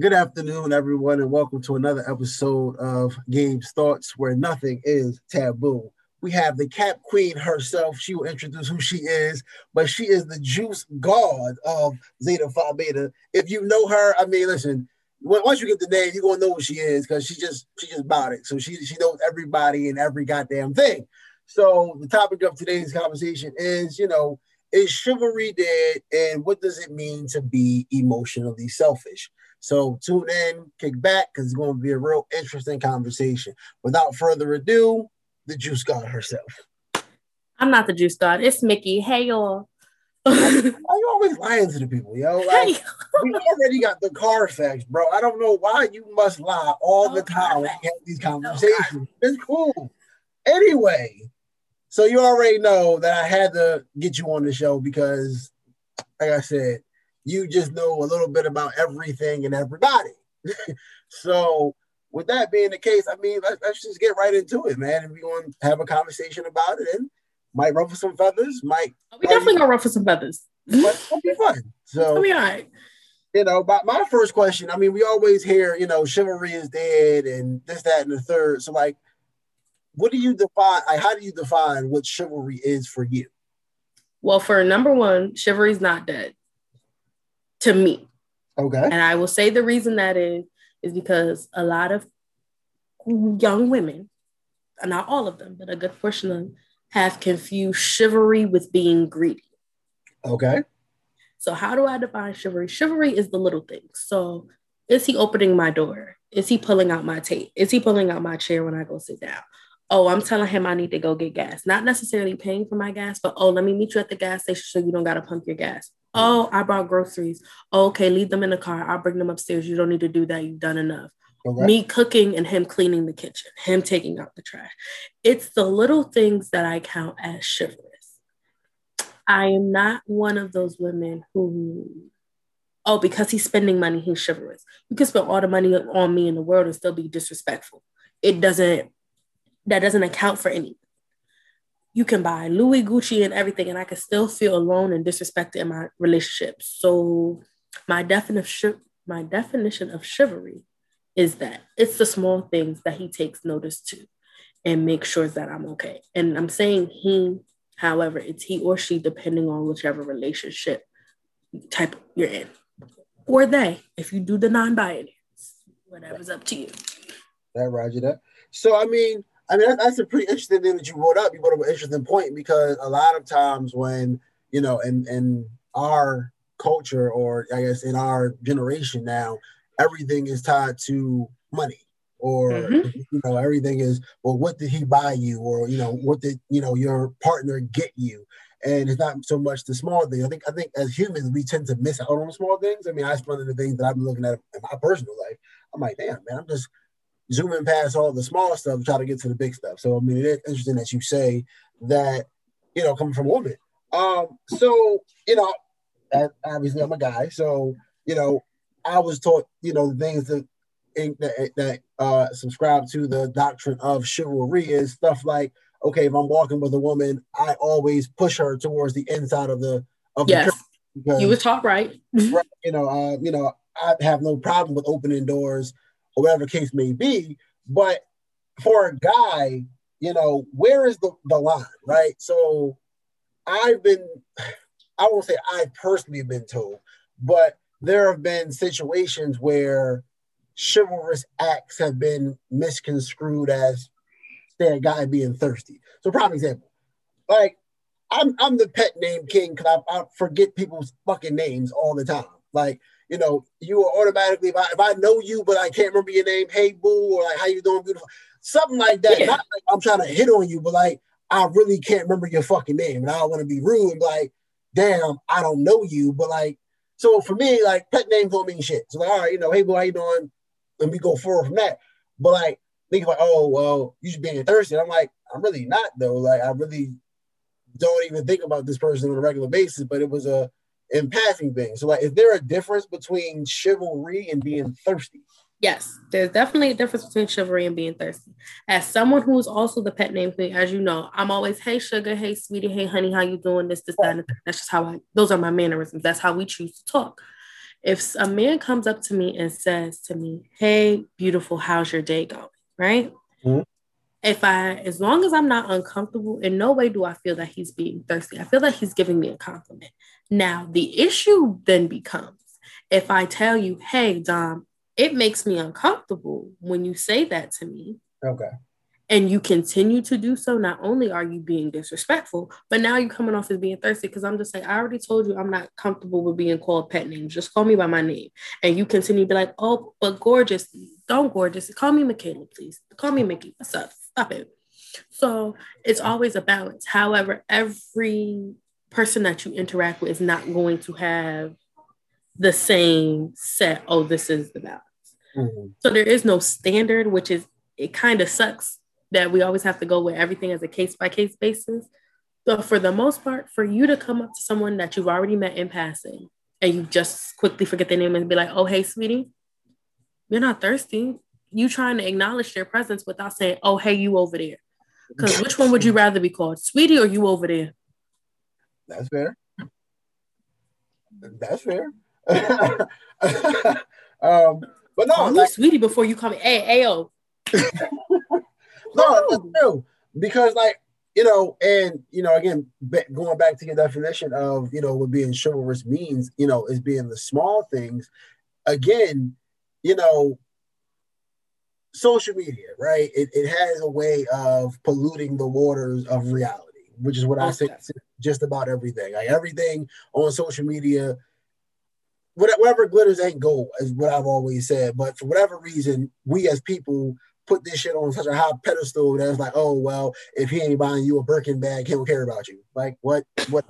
Good afternoon, everyone, and welcome to another episode of Gabe's Thoughts, where nothing is taboo. We have the Cap Queen herself. She will introduce who she is, but she is the juice god of Zeta Phi Beta. If you know her, I mean, listen, once you get the name, you're gonna know who she is because she just she just bought it. So she she knows everybody and every goddamn thing. So the topic of today's conversation is, you know, is chivalry dead, and what does it mean to be emotionally selfish? So tune in, kick back, because it's going to be a real interesting conversation. Without further ado, the juice god herself. I'm not the juice god. It's Mickey. Hey y'all. Why you always lying to the people, yo? Like, hey. we already got the Carfax, bro. I don't know why you must lie all the oh, time when we have these oh, conversations. It's cool. Anyway, so you already know that I had to get you on the show because, like I said, you just know a little bit about everything and everybody. so, with that being the case, I mean, let's, let's just get right into it, man. If we want to have a conversation about it, and might ruffle some feathers, might oh, we definitely gonna ruffle some feathers. But it'll be fun. So be all right. You know, but my first question, I mean, we always hear, you know, chivalry is dead and this, that, and the third. So, like, what do you define? Like, how do you define what chivalry is for you? Well, for number one, chivalry is not dead to me. Okay. And I will say the reason that is is because a lot of young women, not all of them, but a good portion of them, have confused chivalry with being greedy. Okay. So how do I define chivalry? Chivalry is the little things. So is he opening my door? Is he pulling out my tape? Is he pulling out my chair when I go sit down? Oh, I'm telling him I need to go get gas. Not necessarily paying for my gas, but oh, let me meet you at the gas station so you don't got to pump your gas. Oh, I brought groceries. Oh, okay, leave them in the car. I'll bring them upstairs. You don't need to do that. You've done enough. Okay. Me cooking and him cleaning the kitchen, him taking out the trash. It's the little things that I count as chivalrous. I am not one of those women who, oh, because he's spending money, he's chivalrous. You can spend all the money on me in the world and still be disrespectful. It doesn't, that doesn't account for anything you can buy Louis Gucci and everything, and I can still feel alone and disrespected in my relationship. So my definition my definition of chivalry is that it's the small things that he takes notice to and make sure that I'm okay. And I'm saying he, however, it's he or she depending on whichever relationship type you're in. Or they, if you do the non-binary, whatever's up to you. That Roger that. So I mean, I mean, that's a pretty interesting thing that you brought up. You brought up an interesting point because a lot of times when, you know, in, in our culture or I guess in our generation now, everything is tied to money or mm-hmm. you know everything is well what did he buy you or you know what did you know your partner get you and it's not so much the small things. I think I think as humans we tend to miss out on the small things. I mean, that's one of the things that I've been looking at in my personal life. I'm like, damn, man, I'm just zooming past all the small stuff try to get to the big stuff. So I mean, it's interesting that you say that, you know, coming from a woman. Um, so you know, obviously I'm a guy, so you know, I was taught, you know, the things that that, that uh, subscribe to the doctrine of chivalry is stuff like, okay, if I'm walking with a woman, I always push her towards the inside of the of yes. the because, you were taught right. right. You know, uh, you know, I have no problem with opening doors or whatever case may be. But for a guy, you know, where is the, the line, right? So I've been, I won't say I personally have been told, but there have been situations where chivalrous acts have been misconstrued as say a guy being thirsty. So prime example, like I'm I'm the pet name king because I, I forget people's fucking names all the time. Like you know, you are automatically if I, if I know you but I can't remember your name, hey boo, or like how you doing, beautiful, something like that. Yeah. Not like I'm trying to hit on you, but like I really can't remember your fucking name, and I don't want to be rude like, damn, I don't know you, but like, so for me, like pet names don't mean shit. So like, all right, you know, hey boo, how you doing? And we go forward from that. But like, think like, oh well, you should be thirsty. I'm like, I'm really not though. Like, I really don't even think about this person on a regular basis. But it was a in passing things. So, like, is there a difference between chivalry and being thirsty? Yes, there's definitely a difference between chivalry and being thirsty. As someone who's also the pet name queen, as you know, I'm always, hey sugar, hey sweetie, hey honey, how you doing? This, this, that, that. That's just how I. Those are my mannerisms. That's how we choose to talk. If a man comes up to me and says to me, Hey, beautiful, how's your day going? Right? Mm-hmm. If I, as long as I'm not uncomfortable, in no way do I feel that he's being thirsty. I feel that he's giving me a compliment. Now, the issue then becomes if I tell you, Hey, Dom, it makes me uncomfortable when you say that to me. Okay and you continue to do so, not only are you being disrespectful, but now you're coming off as being thirsty. Because I'm just like, I already told you I'm not comfortable with being called pet names. Just call me by my name. And you continue to be like, oh, but gorgeous. Don't gorgeous. Call me Michaela, please. Call me Mickey. What's up? Stop it. So it's always a balance. However, every person that you interact with is not going to have the same set. Oh, this is the balance. Mm-hmm. So there is no standard, which is it kind of sucks that we always have to go with everything as a case by case basis. But for the most part, for you to come up to someone that you've already met in passing and you just quickly forget their name and be like, oh, hey, sweetie, you're not thirsty. You trying to acknowledge their presence without saying, oh, hey, you over there. Because which one would you rather be called, sweetie or you over there? That's fair. That's fair. um, but no, like, sweetie before you come. Hey, hey, oh. No, that's true. Because like you know, and you know, again, going back to your definition of you know what being chivalrous means, you know, is being the small things. Again, you know, social media, right? It, it has a way of polluting the waters of reality, which is what. I say just about everything. Like everything on social media, whatever glitters ain't gold, is what I've always said. But for whatever reason, we as people put this shit on such a high pedestal that it's like, oh well, if he ain't buying you a Birkin bag, he don't care about you. Like what? What?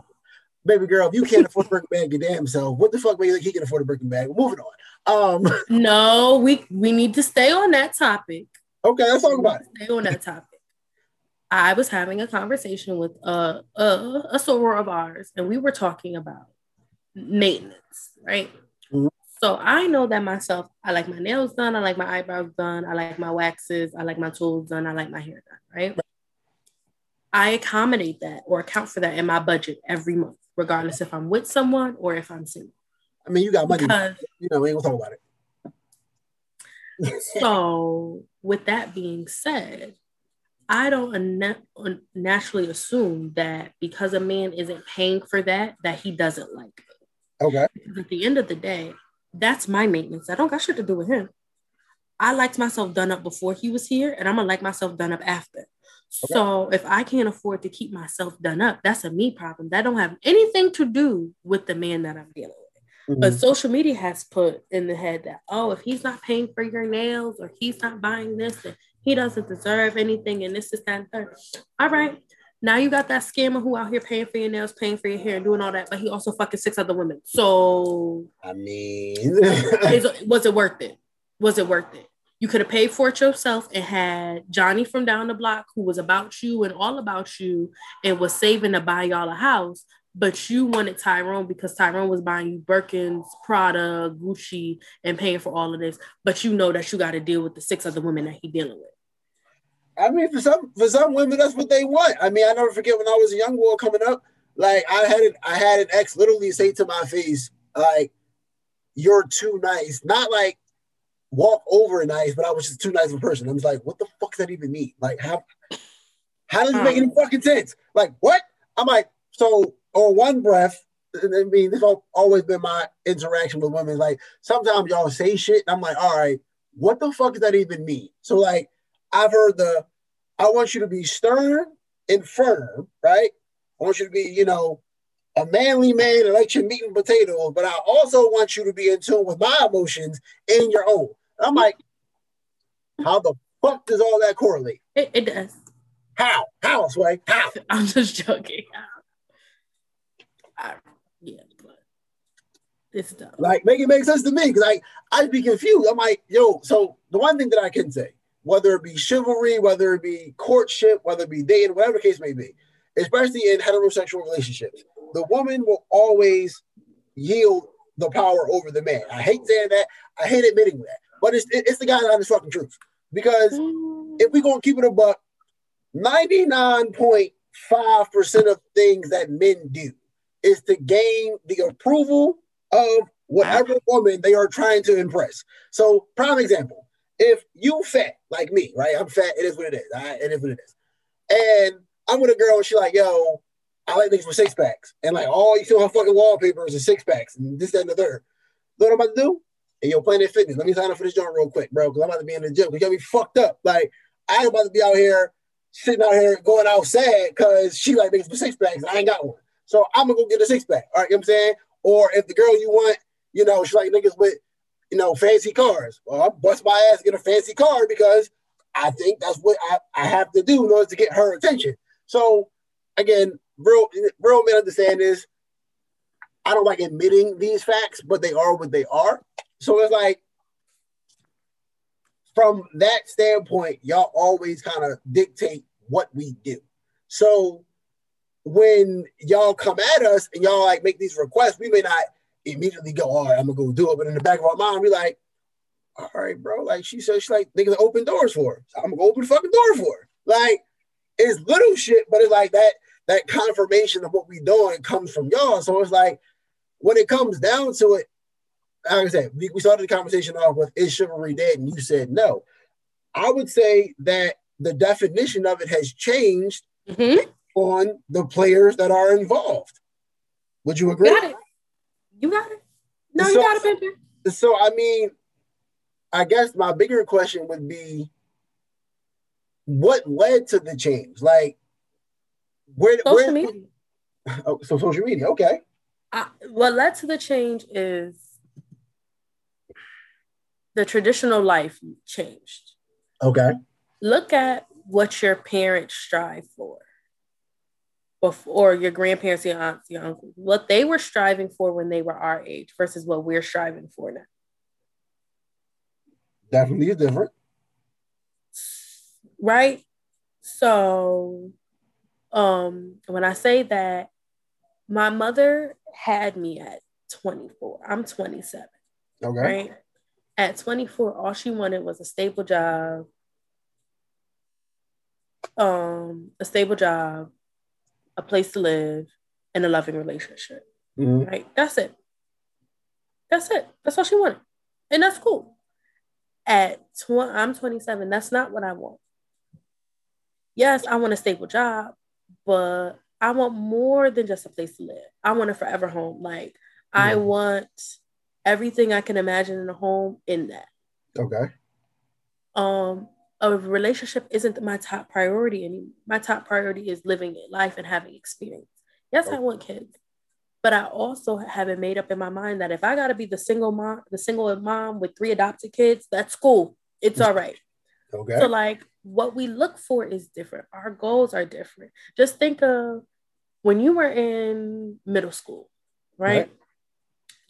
Baby girl, if you can't afford a Birkin bag, your damn self. What the fuck makes you think he can afford a Birkin bag? we Moving on. Um, no, we we need to stay on that topic. Okay, let's talk about it. Stay on that topic. I was having a conversation with a, a, a soror of ours, and we were talking about maintenance, right? Mm-hmm. So I know that myself, I like my nails done, I like my eyebrows done, I like my waxes, I like my tools done, I like my hair done, right? I accommodate that or account for that in my budget every month, regardless if I'm with someone or if I'm single. I mean, you got money, because, you know, we ain't gonna talk about it. so, with that being said, I don't naturally assume that because a man isn't paying for that, that he doesn't like it. Okay. Because at the end of the day, that's my maintenance. I don't got shit to do with him. I liked myself done up before he was here, and I'm gonna like myself done up after. Okay. So if I can't afford to keep myself done up, that's a me problem. That don't have anything to do with the man that I'm dealing with. Mm-hmm. But social media has put in the head that oh, if he's not paying for your nails or he's not buying this, then he doesn't deserve anything, and this is that and third. All right, now you got that scammer who out here paying for your nails, paying for your hair, and doing all that, but he also fucking six other women. So I mean, was it worth it? Was it worth it? You could have paid for it yourself and had Johnny from down the block who was about you and all about you and was saving to buy y'all a house, but you wanted Tyrone because Tyrone was buying you Birkins, Prada, Gucci, and paying for all of this. But you know that you got to deal with the six other women that he dealing with. I mean, for some for some women, that's what they want. I mean, I never forget when I was a young girl coming up. Like I had it, I had an ex literally say to my face, like, "You're too nice." Not like walk over nice, but I was just too nice of a person. I was like, "What the fuck does that even mean? Like, how how does it make any fucking sense? Like, what?" I'm like, so on one breath. I mean, this has always been my interaction with women. Like, sometimes y'all say shit, and I'm like, all right, what the fuck does that even mean? So, like, I've heard the, I want you to be stern and firm, right? I want you to be, you know, a manly man and like your meat and potatoes, but I also want you to be in tune with my emotions and your own. I'm like, how the fuck does all that correlate? It, it does. How? How, Sway? How? I'm just joking. I, yeah, but it's dumb. Like, make it make sense to me because like I'd be confused. I'm like, yo, so the one thing that I can say whether it be chivalry, whether it be courtship, whether it be dating, whatever the case may be, especially in heterosexual relationships, the woman will always yield the power over the man. I hate saying that. I hate admitting that, but it's it's the guy's honest fucking truth. Because if we're gonna keep it a buck, ninety nine point five percent of things that men do is to gain the approval of whatever woman they are trying to impress. So, prime example: if you fat like me, right? I'm fat. It is what it is. Right? It is what it is. And I'm with a girl, and she's like, "Yo, I like niggas with six packs," and like all you see on her fucking wallpapers is six packs, and this, that, and the third. You know what I'm about to do? Hey, yo, Planet Fitness, let me sign up for this joint real quick, bro, because I'm about to be in the gym. You got me fucked up. Like, I ain't about to be out here sitting out here going out sad because she like with six packs and I ain't got one. So I'm gonna go get a six pack. All right, you know what I'm saying? Or if the girl you want, you know, she like niggas with, you know, fancy cars. Well, I bust my ass get a fancy car because I think that's what I, I have to do in order to get her attention. So again, real real men understand this. I don't like admitting these facts, but they are what they are. So it's like from that standpoint, y'all always kind of dictate what we do. So when y'all come at us and y'all like make these requests, we may not immediately go, all right, I'm gonna go do it. But in the back of our mind, we like, all right, bro. Like she said, she's like niggas open doors for her. So I'm gonna go open the fucking door for her. Like it's little shit, but it's like that that confirmation of what we doing comes from y'all. So it's like when it comes down to it, like I said, we, we started the conversation off with is chivalry dead, and you said no. I would say that the definition of it has changed mm-hmm. on the players that are involved. Would you agree? You got it. You got it. No, so, you got it. So I mean, I guess my bigger question would be what led to the change? Like where social where, media. Oh, so social media, okay. Uh, what led to the change is the traditional life changed. Okay. Look at what your parents strive for. before your grandparents, your aunts, your uncles, what they were striving for when they were our age versus what we're striving for now. Definitely is different. Right? So um when I say that my mother had me at 24. I'm 27. Okay. Right? At 24, all she wanted was a stable job, um, a stable job, a place to live, and a loving relationship. Mm-hmm. Right? That's it. That's it. That's all she wanted. And that's cool. At tw- I'm 27, that's not what I want. Yes, I want a stable job, but I want more than just a place to live. I want a forever home. Like mm-hmm. I want everything I can imagine in a home in that. Okay. Um, a relationship isn't my top priority anymore. My top priority is living life and having experience. Yes, okay. I want kids, but I also have it made up in my mind that if I got to be the single mom, the single mom with three adopted kids, that's cool. It's all right. Okay. So like what we look for is different. Our goals are different. Just think of when you were in middle school, right? right.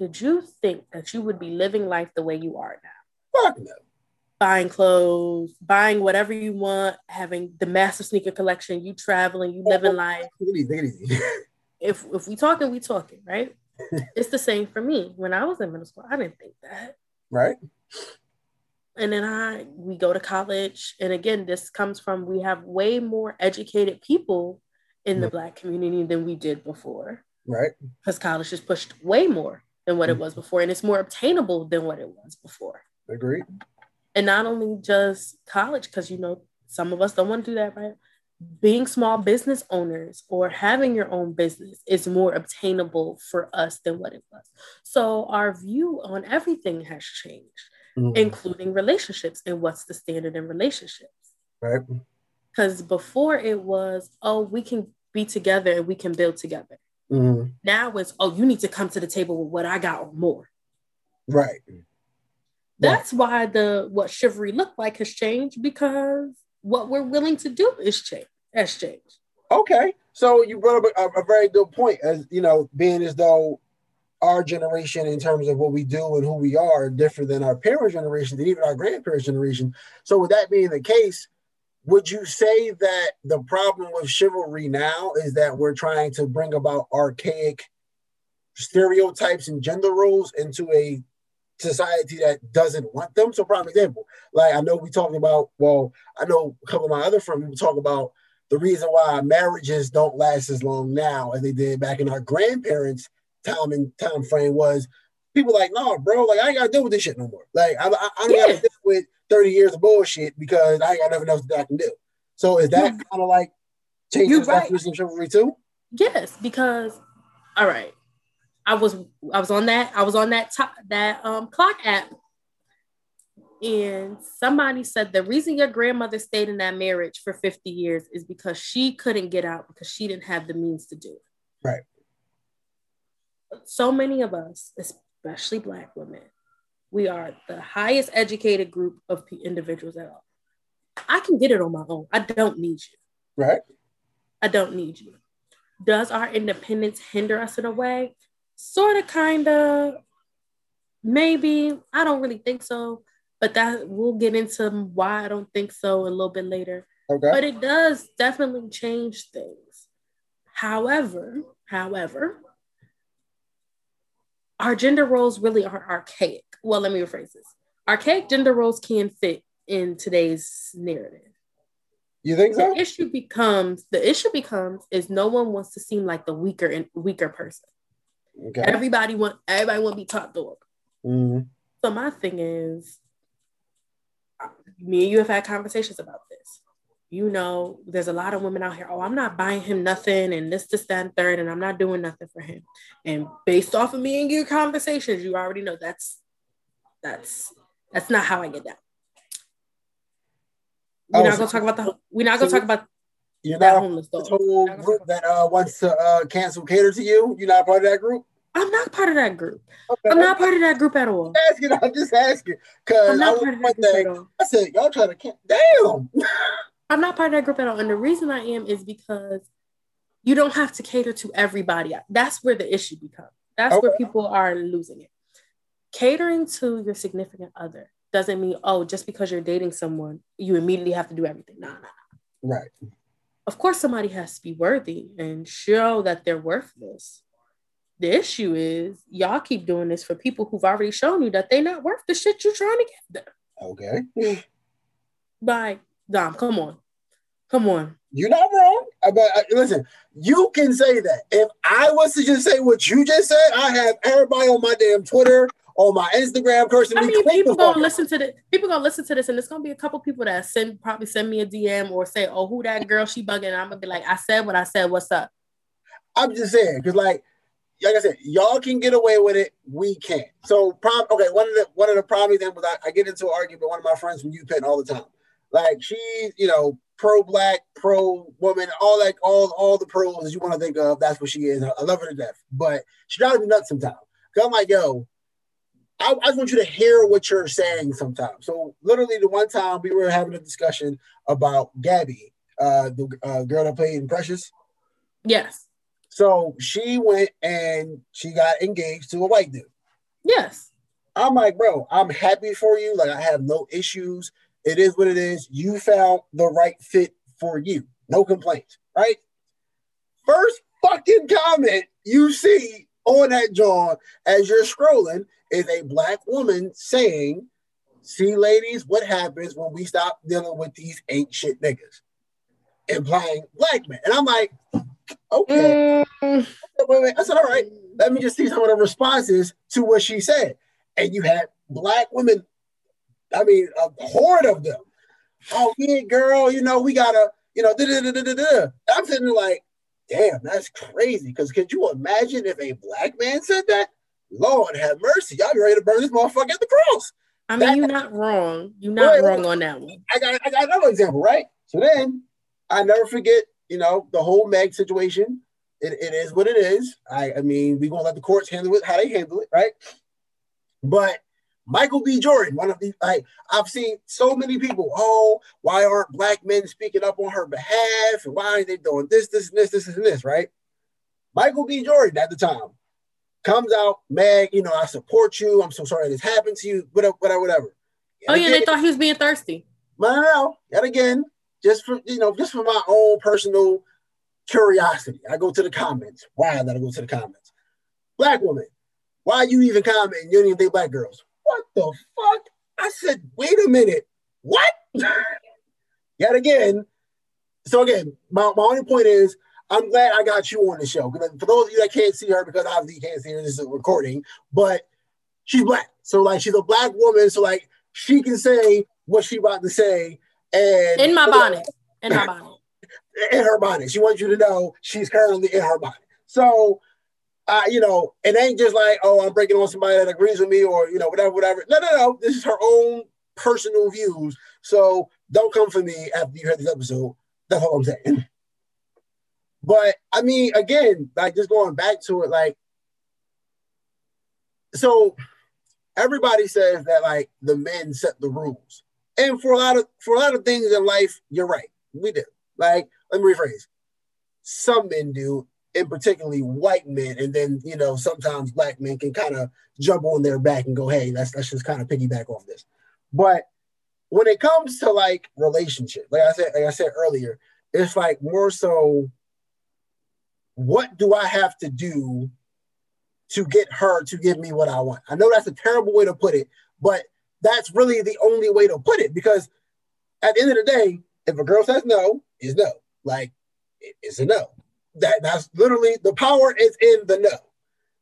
Did you think that you would be living life the way you are now? Fuck no buying clothes, buying whatever you want, having the massive sneaker collection, you traveling, you living life. if if we talking, we talking, right? it's the same for me. When I was in middle school, I didn't think that. Right. And then I we go to college. And again, this comes from we have way more educated people in the black community than we did before. Right. Because college has pushed way more than what mm-hmm. it was before. And it's more obtainable than what it was before. agree and not only just college, because you know some of us don't want to do that, right? Being small business owners or having your own business is more obtainable for us than what it was. So our view on everything has changed, mm-hmm. including relationships and what's the standard in relationships. Right. Because before it was, oh, we can be together and we can build together. Mm-hmm. Now it's, oh, you need to come to the table with what I got or more. Right. That's why the what chivalry looked like has changed because what we're willing to do is change has changed. Okay, so you brought up a, a very good point, as you know, being as though our generation, in terms of what we do and who we are, different than our parents' generation and even our grandparents' generation. So, with that being the case, would you say that the problem with chivalry now is that we're trying to bring about archaic stereotypes and gender roles into a society that doesn't want them. So, prime example, like I know we talked about. Well, I know a couple of my other friends we talk about the reason why marriages don't last as long now as they did back in our grandparents' time and time frame was people like, no, bro, like I ain't gotta deal with this shit no more. Like I, I, I don't yeah. gotta deal with 30 years of bullshit because I ain't got nothing else that I can do. So is that kind of like changing right. definition of chivalry too? Yes, because all right. I was I was on that I was on that top that um clock app and somebody said the reason your grandmother stayed in that marriage for 50 years is because she couldn't get out because she didn't have the means to do it. Right. So many of us, especially black women, we are the highest educated group of individuals at all. I can get it on my own. I don't need you. Right. I don't need you. Does our independence hinder us in a way? Sort of, kind of. Maybe. I don't really think so. But that we'll get into why I don't think so a little bit later. Okay. But it does definitely change things. However, however, our gender roles really aren't archaic. Well, let me rephrase this. Archaic gender roles can fit in today's narrative. You think so? The issue becomes the issue becomes is no one wants to seem like the weaker and weaker person. Okay. Everybody want everybody want to be top dog. Mm-hmm. So my thing is, me and you have had conversations about this. You know, there's a lot of women out here. Oh, I'm not buying him nothing, and this, this, that, and third, and I'm not doing nothing for him. And based off of me and your conversations, you already know that's that's that's not how I get down. We're oh, not gonna talk about the. We're not gonna so talk about. You're not homeless the whole group that uh, wants to uh, cancel cater to you. You're not part of that group. I'm not part of that group. Okay. I'm not part of that group at all. I'm asking, I'm just asking because I, I said y'all trying to can- damn. I'm not part of that group at all, and the reason I am is because you don't have to cater to everybody. That's where the issue becomes. That's okay. where people are losing it. Catering to your significant other doesn't mean oh just because you're dating someone you immediately have to do everything nah, nah, nah. right of course somebody has to be worthy and show that they're worth this the issue is y'all keep doing this for people who've already shown you that they're not worth the shit you're trying to give them okay like dom come on come on you're not wrong but uh, listen you can say that if i was to just say what you just said i have everybody on my damn twitter on my Instagram person. I mean, people gonna listen to this. People gonna listen to this, and it's gonna be a couple people that send probably send me a DM or say, "Oh, who that girl? She bugging." And I'm gonna be like, "I said what I said. What's up?" I'm just saying, cause like, like I said, y'all can get away with it. We can't. So, prom. Okay, one of the one of the problems then was I, I get into an argument with one of my friends from UPenn all the time. Like she's, you know, pro black, pro woman, all like all all the pros you want to think of. That's what she is. I love her to death, but she drives me nuts sometimes. Cause I'm like, yo, I, I, just want you to hear what you're saying sometimes. So literally, the one time we were having a discussion about Gabby, uh, the uh, girl that played in Precious. Yes. So she went and she got engaged to a white dude. Yes. I'm like, bro, I'm happy for you. Like, I have no issues. It is what it is. You found the right fit for you. No complaints, right? First fucking comment you see on that John as you're scrolling is a black woman saying, See, ladies, what happens when we stop dealing with these ain't shit niggas? Implying black men. And I'm like, okay. Mm. Wait, wait. I said, all right, let me just see some of the responses to what she said. And you had black women, I mean, a horde of them. Oh, yeah, girl, you know, we gotta, you know, da da da da da. I'm sitting there like, damn, that's crazy. Because could you imagine if a black man said that? Lord have mercy. Y'all be ready to burn this motherfucker at the cross. I mean, that, you're not wrong. You're not right, wrong on that one. I got, I got another example, right? So then I never forget, you know, the whole Meg situation. It, it is what it is. I, I mean, we're gonna let the courts handle it how they handle it, right? But Michael B. Jordan, one of the like I've seen so many people, oh, why aren't black men speaking up on her behalf? And why aren't they doing this, this, and this, this, and this, right? Michael B. Jordan at the time comes out, Meg, you know, I support you. I'm so sorry this happened to you, whatever, whatever, whatever. oh, yeah, they thought he was being thirsty. No, no, no. Yet again, just for you know, just for my own personal curiosity. I go to the comments. Why I gotta go to the comments? Black woman, why you even comment? You don't even think black girls. What the fuck? I said, wait a minute. What? Yet again. So again, my, my only point is I'm glad I got you on the show. Because for those of you that can't see her, because obviously you can't see her, this is a recording, but she's black. So like she's a black woman. So like she can say what she about to say. And in my bonnet. In my bonnet. in her bonnet. She wants you to know she's currently in her bonnet. So uh, you know, it ain't just like, oh, I'm breaking on somebody that agrees with me or, you know, whatever, whatever. No, no, no. This is her own personal views. So don't come for me after you heard this episode. That's all I'm saying. But I mean, again, like just going back to it, like, so everybody says that like the men set the rules. And for a lot of for a lot of things in life, you're right. We do. Like, let me rephrase. Some men do, and particularly white men, and then you know sometimes black men can kind of jump on their back and go, "Hey, let's let's just kind of piggyback off this." But when it comes to like relationship, like I said, like I said earlier, it's like more so, what do I have to do to get her to give me what I want? I know that's a terrible way to put it, but that's really the only way to put it because at the end of the day, if a girl says no, is no. Like it's a no. That that's literally the power is in the no.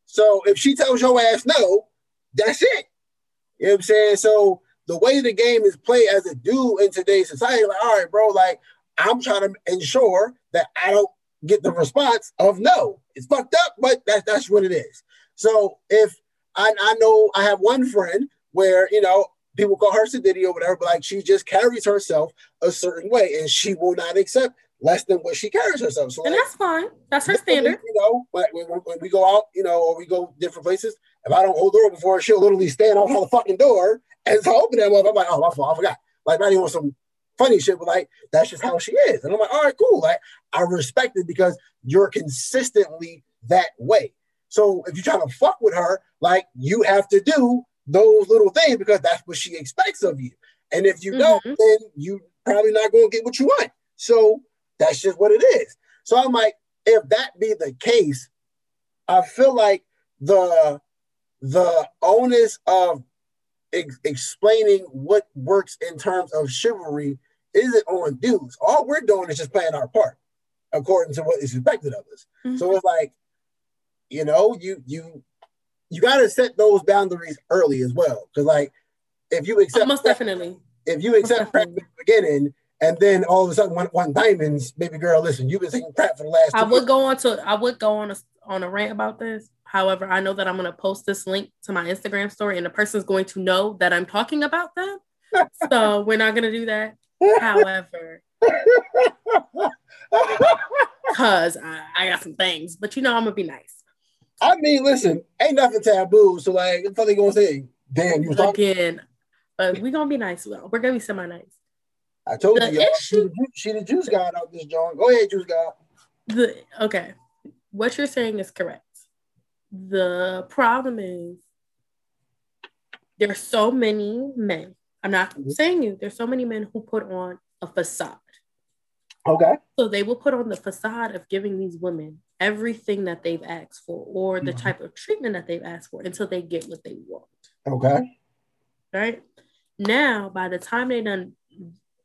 So if she tells your ass no, that's it. You know what I'm saying? So the way the game is played as a dude in today's society, like, all right, bro, like I'm trying to ensure that I don't get the response of no. It's fucked up, but that's that's what it is. So if I, I know I have one friend where you know people call her sadity or whatever, but like she just carries herself a certain way and she will not accept less than what she carries herself. So and like, that's fine. That's her standard. You know, when, when, we go out, you know, or we go different places, if I don't hold the door before, she'll literally stand on the fucking door and so open that up. I'm like, oh, my fault, I forgot. Like, not even some funny shit, but like, that's just how she is. And I'm like, all right, cool. Like, I respect it because you're consistently that way. So if you're trying to fuck with her, like, you have to do those little things because that's what she expects of you. And if you mm-hmm. don't, then you probably not going to get what you want. So that's just what it is. So I'm like, if that be the case, I feel like the the onus of ex- explaining what works in terms of chivalry isn't on dudes. All we're doing is just playing our part according to what is expected of us. Mm-hmm. So it's like, you know, you you you got to set those boundaries early as well. Because like, if you accept oh, most definitely, if you accept in the beginning, and then all of a sudden one, one diamonds, baby girl, listen, you've been taking crap for the last. I would years. go on to I would go on a on a rant about this. However, I know that I'm going to post this link to my Instagram story, and the person's going to know that I'm talking about them. so we're not going to do that. However, because I, I got some things, but you know I'm gonna be nice. I mean, listen, ain't nothing taboo. So like, what they gonna say? Damn, you again. But we gonna be nice. Well, we're gonna be semi nice. I told the you, issue, she, the, juice god out this joint. Go ahead, juice god. The okay, what you're saying is correct. The problem is there's so many men. I'm not mm-hmm. saying you. There's so many men who put on a facade. Okay. So they will put on the facade of giving these women everything that they've asked for or the mm-hmm. type of treatment that they've asked for until they get what they want. Okay. Right. Now, by the time they done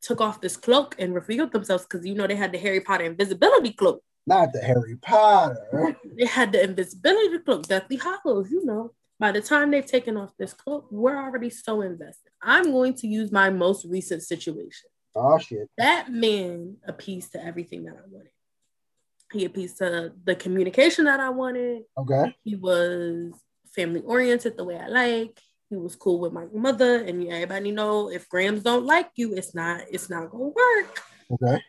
took off this cloak and revealed themselves, because you know they had the Harry Potter invisibility cloak. Not the Harry Potter. They had the invisibility cloak, Deathly Hallows, you know. By the time they've taken off this cloak, we're already so invested. I'm going to use my most recent situation. Oh shit. That man appeased to everything that I wanted. He appeased to the communication that I wanted. Okay. He was family oriented the way I like. He was cool with my mother, and everybody know if Grams don't like you, it's not it's not gonna work. Okay.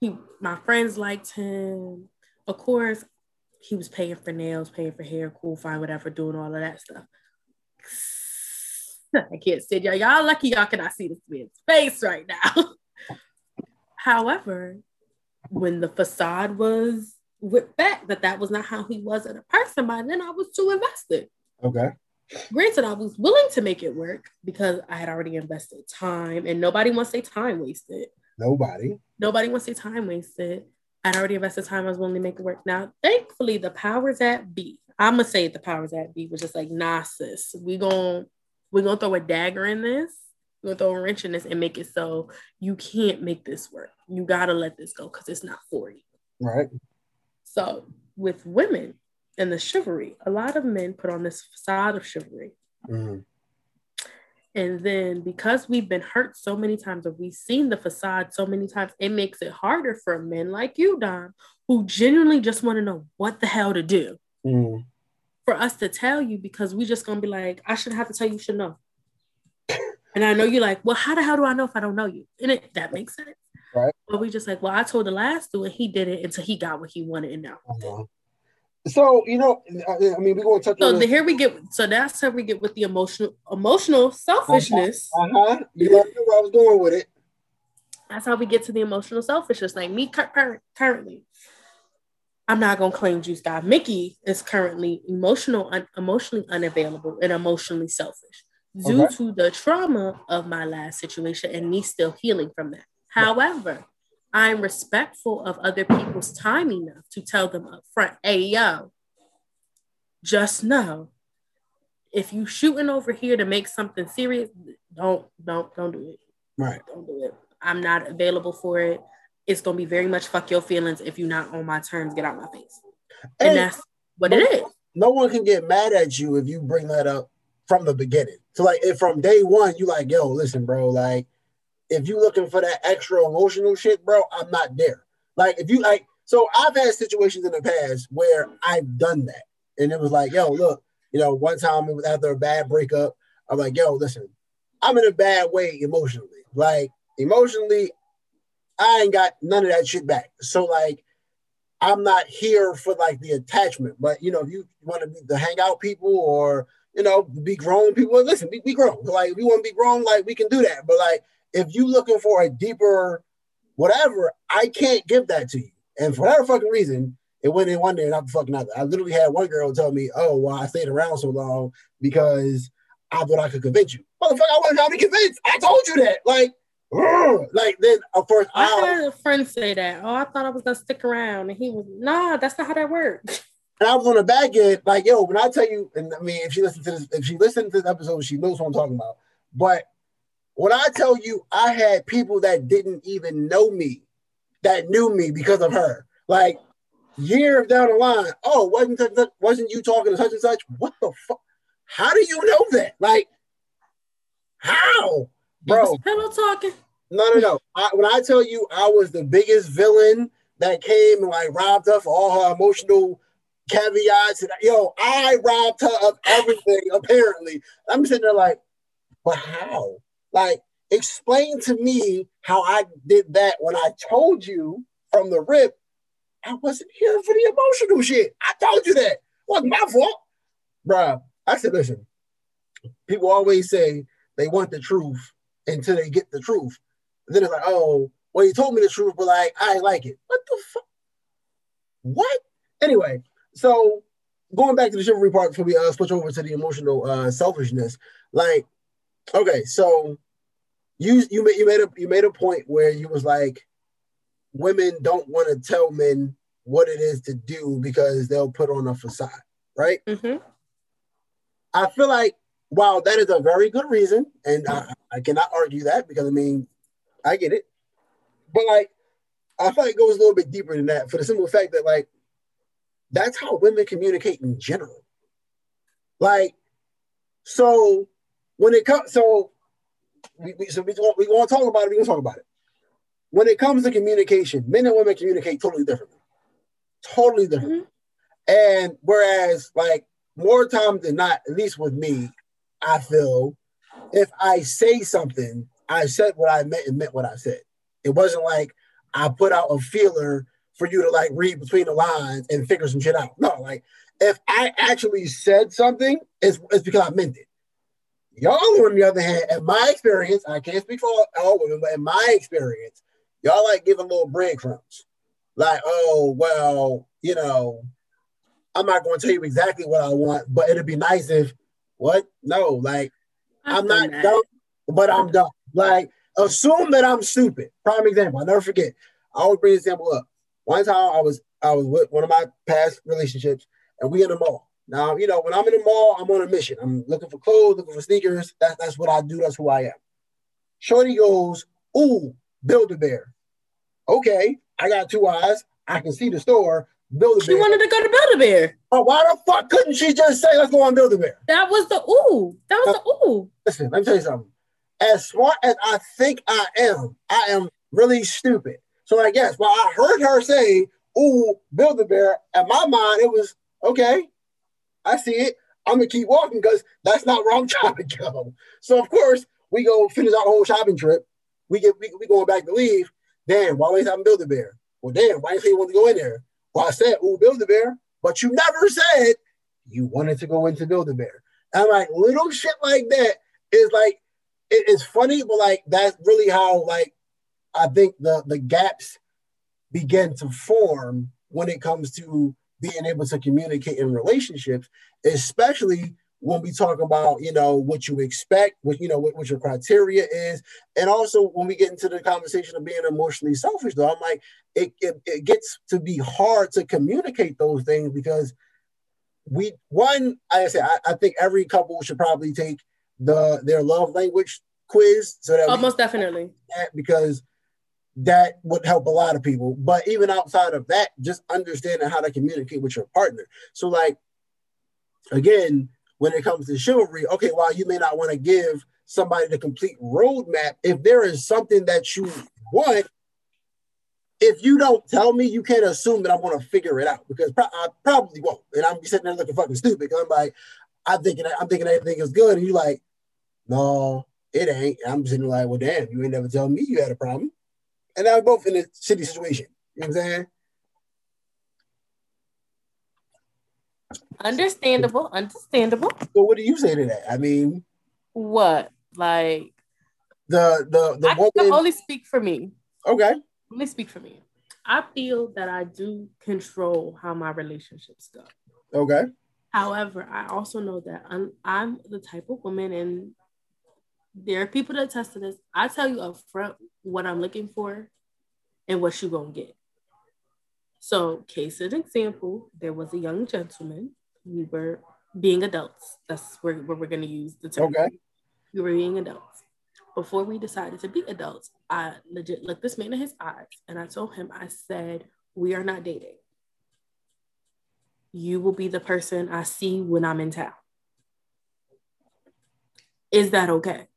He my friends liked him. Of course, he was paying for nails, paying for hair, cool, fine, whatever, doing all of that stuff. I can't sit y'all. Y'all lucky y'all cannot see this man's face right now. However, when the facade was whipped back that that was not how he was as a person, by then I was too invested. Okay. Granted, I was willing to make it work because I had already invested time, and nobody wants their time wasted. Nobody. Nobody wants their time wasted. I'd already invested time. I was willing to make it work. Now, thankfully, the powers at B. I'm gonna say the powers at B was just like, nah, sis, we gonna we gonna throw a dagger in this. We're gonna throw a wrench in this and make it so you can't make this work. You gotta let this go because it's not for you. Right. So with women and the chivalry, a lot of men put on this facade of chivalry. Mm-hmm. And then because we've been hurt so many times, or we've seen the facade so many times, it makes it harder for men like you, Don, who genuinely just want to know what the hell to do. Mm. For us to tell you because we just gonna be like, I shouldn't have to tell you, you should know. and I know you're like, well, how the hell do I know if I don't know you? And it that makes sense. Right. But we just like, well, I told the last dude and he did it until he got what he wanted and now. Uh-huh. So you know, I mean, we're going to touch. So the, here we get. So that's how we get with the emotional, emotional selfishness. Uh huh. You know where I was going with it. That's how we get to the emotional selfishness. Like me, currently, I'm not gonna claim juice guy. Mickey is currently emotional, un- emotionally unavailable and emotionally selfish due okay. to the trauma of my last situation and me still healing from that. However, I'm respectful of other people's time enough to tell them up front, hey, yo, just know if you shooting over here to make something serious, don't, don't, don't do it. Right. Don't do it. I'm not available for it. It's gonna be very much fuck your feelings if you're not on my terms. Get out my face. And, and that's what it is. No one can get mad at you if you bring that up from the beginning. So like if from day one you like, yo, listen, bro, like if you looking for that extra emotional shit, bro, I'm not there. Like if you like, so I've had situations in the past where I've done that, and it was like, yo, look, you know, one time it was after a bad breakup. I'm like, yo, listen, I'm in a bad way emotionally. Like emotionally, I ain't got none of that shit back. So like, I'm not here for like the attachment. But you know, if you want to be the hangout people or you know, be grown people, listen, be, be grown. Like if we want to be grown, like we can do that. But like if you looking for a deeper whatever, I can't give that to you. And for whatever fucking reason, it went in one day and I'm fucking out. I literally had one girl tell me, "Oh, well, I stayed around so long because I thought I could convince you." Motherfucker, I wasn't trying to convince. I told you that. Like, like then of course I, I had a friend say that. Oh, I thought I was gonna stick around, and he was, "Nah, that's not how that works." And I was on the back end, like, yo, when I tell you, and I mean, if she listens to this, if she listened to this episode, she knows what I'm talking about. But when I tell you, I had people that didn't even know me that knew me because of her. Like years down the line, oh, wasn't wasn't you talking to such and such? What the fuck? How do you know that? Like, how, bro? Hello, talking. No, no, no. I, when I tell you, I was the biggest villain that came and like robbed her for all her emotional caveats. And yo, I robbed her of everything. apparently, I'm sitting there like, but how? Like, explain to me how I did that when I told you from the rip I wasn't here for the emotional shit. I told you that. It wasn't my fault. Bruh, I said, listen, people always say they want the truth until they get the truth. And then it's like, oh, well, you told me the truth, but like, I like it. What the fuck? What? Anyway, so going back to the chivalry part before we uh, switch over to the emotional uh, selfishness, like, okay, so you you made you made a you made a point where you was like, women don't want to tell men what it is to do because they'll put on a facade, right? Mm-hmm. I feel like while that is a very good reason, and I, I cannot argue that because I mean, I get it, but like, I feel like it goes a little bit deeper than that for the simple fact that like, that's how women communicate in general. Like, so when it comes, so we, we so we, we want to talk about it. We gonna talk about it. When it comes to communication, men and women communicate totally differently, totally different. Mm-hmm. And whereas, like more times than not, at least with me, I feel if I say something, I said what I meant and meant what I said. It wasn't like I put out a feeler for you to like read between the lines and figure some shit out. No, like if I actually said something, it's, it's because I meant it. Y'all, on the other hand, in my experience, I can't speak for all, women, but in my experience, y'all like giving little breadcrumbs. Like, oh, well, you know, I'm not going to tell you exactly what I want, but it'd be nice if, what? No, like, I'm not that. dumb, but I'm dumb. Like, assume that I'm stupid. Prime example, i never forget. I always bring this example up. One time I was I was with one of my past relationships, and we in the mall. Now, you know, when I'm in the mall, I'm on a mission. I'm looking for clothes, looking for sneakers. That's that's what I do. That's who I am. Shorty goes, "Ooh, Build a Bear." Okay, I got two eyes. I can see the store. Build a Bear. She wanted to go to Build a Bear. Oh, why the fuck couldn't she just say, let's go on Build a Bear? That was the ooh. That was the ooh. Listen, let me tell you something. As smart as I think I am, I am really stupid. So I guess while I heard her say, ooh, Build a Bear, in my mind, it was okay. I see it. I'm gonna keep walking because that's not where I'm trying to go. So of course, we go finish our whole shopping trip. We get we, we going back to leave. Damn, why waste time Build a Bear? Well, damn, why didn't you say you want to go in there? Well, I said, ooh, Build a Bear, but you never said you wanted to go into Build a Bear. I'm like, little shit like that is like it's funny, but like that's really how like I think the the gaps begin to form when it comes to being able to communicate in relationships, especially when we talk about you know what you expect, what you know what, what your criteria is, and also when we get into the conversation of being emotionally selfish. Though I'm like, it it, it gets to be hard to communicate those things because we one, like I said, I, I think every couple should probably take the their love language quiz so that Almost definitely. that because that would help a lot of people. But even outside of that, just understanding how to communicate with your partner. So, like, again, when it comes to chivalry, okay, while you may not want to give somebody the complete roadmap, if there is something that you want, if you don't tell me, you can't assume that I'm going to figure it out because pro- I probably won't, and I'm sitting there looking fucking stupid. 'cause I'm like, I'm thinking, I'm thinking everything is good, and you're like, no, it ain't. And I'm sitting like, well, damn, you ain't never tell me you had a problem. And now we're both in a shitty situation. You know what I'm saying? Understandable. Understandable. So what do you say to that? I mean, What? Like the the the I can woman. only speak for me. Okay. Let me speak for me. I feel that I do control how my relationships go. Okay. However, I also know that I'm, I'm the type of woman, and there are people that attest to this. I tell you up front what I'm looking for and what you're gonna get. So, case in example, there was a young gentleman. We were being adults. That's where, where we're gonna use the term. Okay. We were being adults. Before we decided to be adults, I legit looked this man in his eyes and I told him, I said, we are not dating you will be the person I see when I'm in town. Is that okay?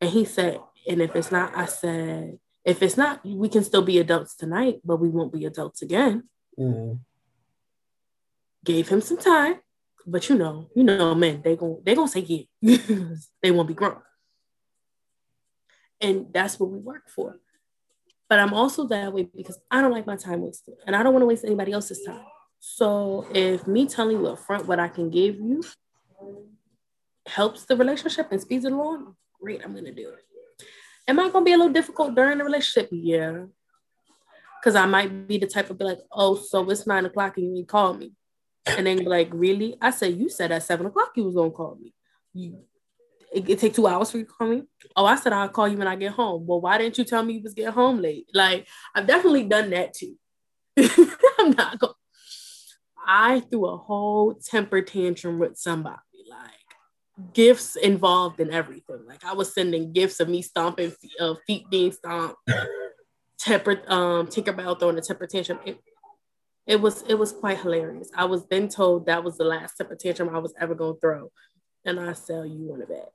And he said, and if it's not, I said, if it's not, we can still be adults tonight, but we won't be adults again. Mhm. Gave him some time, but you know, you know, men, they gon' they gonna say yeah, they won't be grown, and that's what we work for. But I'm also that way because I don't like my time wasted, and I don't want to waste anybody else's time. So if me telling you up front what I can give you helps the relationship and speeds it along, great, I'm gonna do it. Am I gonna be a little difficult during the relationship? Yeah. Cause I might be the type of be like, oh, so it's nine o'clock and you ain't call me. And then like, really? I said you said at seven o'clock you was gonna call me. You it, it take two hours for you to call me. Oh, I said I'll call you when I get home. Well, why didn't you tell me you was getting home late? Like I've definitely done that too. I'm not going. I threw a whole temper tantrum with somebody. Gifts involved in everything. Like I was sending gifts of me stomping feet, uh, feet being stomped, temper um Tinkerbell throwing a temper tantrum. It, it was it was quite hilarious. I was then told that was the last temper tantrum I was ever gonna throw, and I sell you one of that.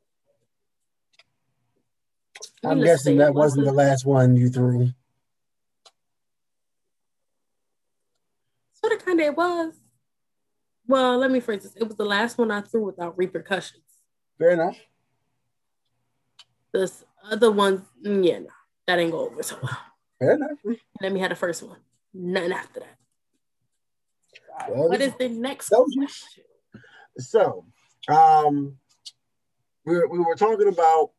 I'm Needless to say, guessing that wasn't the last one you threw. Sort of kind of it was. Well, let me phrase this. It was the last one I threw without repercussions. Fair enough. This other ones, mm, yeah, no, that ain't go over so well. Fair enough. And then we had the first one. Nothing after that. Well, what is the next That question? So, um, we were, we were talking about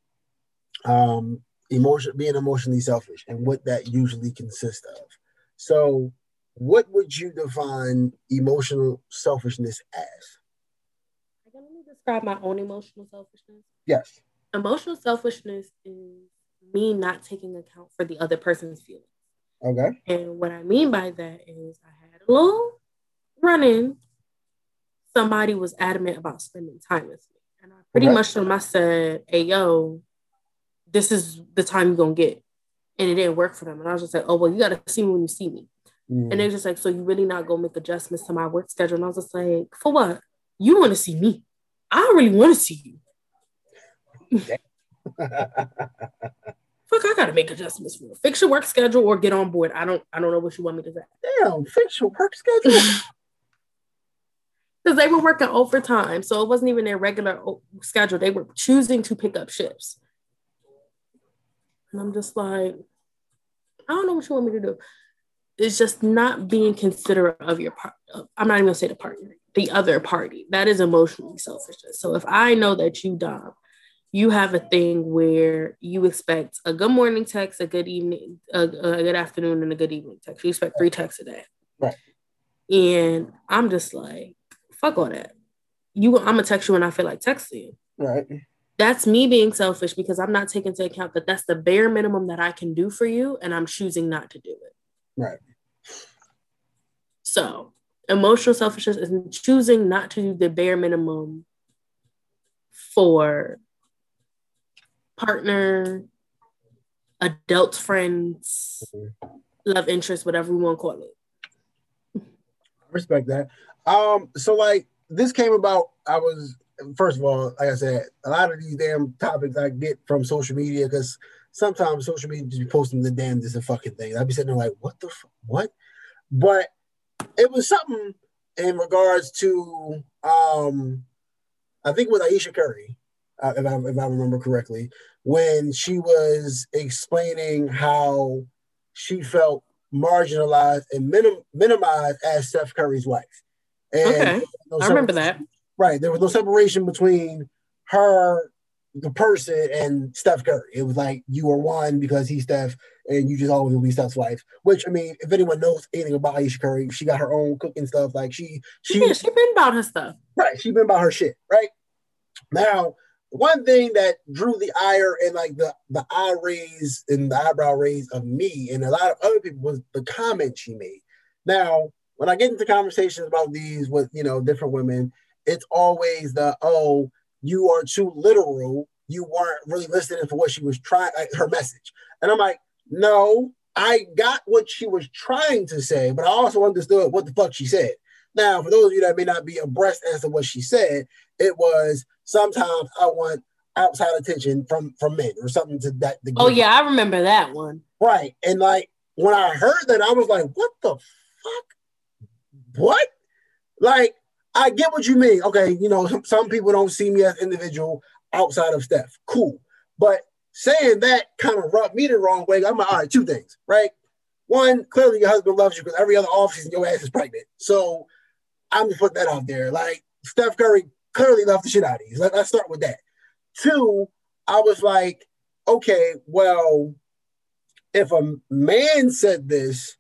um, emotion being emotionally selfish and what that usually consists of. So, what would you define emotional selfishness as? I can only describe my own emotional selfishness. Yes. Emotional selfishness is me not taking account for the other person's feelings. Okay. And what I mean by that is I had a little run in. Somebody was adamant about spending time with me. And I pretty Okay. much told them, I said, hey, yo, this is the time you're going to get. And it didn't work for them. And I was just like, oh, well, you got to see me when you see me. Mm. And they're just like, so you really not gonna make adjustments to my work schedule? And I was just like, for what? You want to see me? I don't really want to see you. Fuck, I gotta make adjustments for fix your work schedule or get on board. I don't I don't know what you want me to say. Damn, fix your work schedule. Because they were working overtime. So it wasn't even their regular schedule. They were choosing to pick up shifts. And I'm just like, I don't know what you want me to do. It's just not being considerate of your part. I'm not even gonna say the partner, the other party. That is emotionally selfish. So if I know that you dumb, you have a thing where you expect a good morning text, a good evening, a, a good afternoon, and a good evening text. You expect three texts a day. Right. And I'm just like, fuck all that. You, I'm gonna text you when I feel like texting. Right that's me being selfish because I'm not taking into account that that's the bare minimum that I can do for you, and I'm choosing not to do it. Right. So, emotional selfishness is choosing not to do the bare minimum for partner, adult friends, love interest, whatever we want to call it. I respect that. Um, so like this came about, I was first of all, like I said, a lot of these damn topics I get from social media because sometimes social media just be posting the damnedest fucking things. I'd be sitting there like, what the f- what? But it was something in regards to um I think with Ayesha Curry, uh, if, I, if I remember correctly, when she was explaining how she felt marginalized and minim- minimized as Steph Curry's wife. And okay, I remember that. Right. There was no separation between her, the person, and Steph Curry. It was like you are one because he's Steph, and you just always will be Steph's wife. Which I mean, if anyone knows anything about Ayesha Curry, she got her own cooking stuff. Like she, she, yeah, she been about her stuff. Right. She been about her shit. Right. Now, one thing that drew the ire and like the the eye raise and the eyebrow raise of me and a lot of other people was the comment she made. Now, when I get into conversations about these with you know different women, it's always the oh you are too literal. You weren't really listening for what she was trying like, her message. And i'm like no i got what she was trying to say but i also understood what the fuck she said. Now for those of you that may not be abreast as to what she said it was sometimes i want outside attention from from men or something to that degree. oh yeah i remember that one. Right and like when i heard that i was like what the fuck? What? Like I get what you mean. Okay, you know, some, people don't see me as individual outside of Steph. Cool. But saying that kind of rubbed me the wrong way. I'm like, all right, two things, right? One, clearly your husband loves you because every other offseason your ass is pregnant. So I'm just putting that out there. Like Steph Curry clearly loved the shit out of you. Let, let's start with that. Two, I was like, okay, well, if a man said this,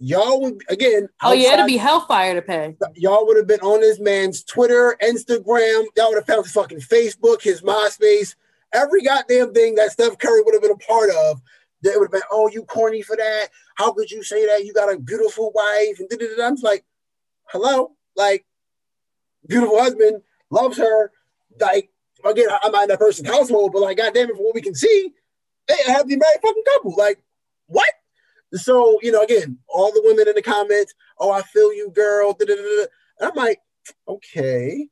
y'all would again. Oh yeah, it'd be hellfire to pay. Y'all would have been on this man's Twitter, Instagram. Y'all would have found his fucking Facebook, his MySpace, every goddamn thing that Steph Curry would have been a part of. They would have been, oh, you corny for that. How could you say that? You got a beautiful wife, and da-da-da. I'm like, hello, like, beautiful husband loves her. Like, again, I'm not in that person's household, but like, goddamn it, from what we can see, they have the married fucking couple. Like, what? So, you know, again, all the women in the comments, oh, I feel you, girl. And I'm like, okay.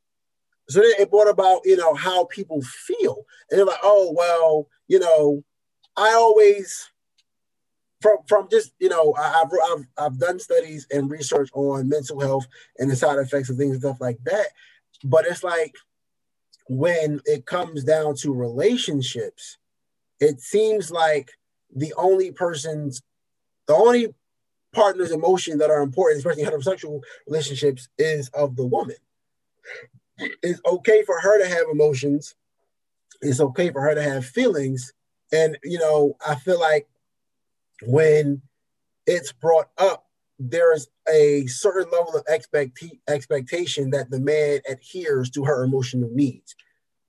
So then it brought about, you know, how people feel. And they're like, oh, well, you know, I always from from just you know I've, I've I've done studies and research on mental health and the side effects of things and stuff like that but it's like when it comes down to relationships it seems like the only person's the only partner's emotion that are important, especially heterosexual relationships, is of the woman. It's okay for her to have emotions. It's okay for her to have feelings. And, you know, I feel like when it's brought up, there's a certain level of expect- expectation that the man adheres to her emotional needs.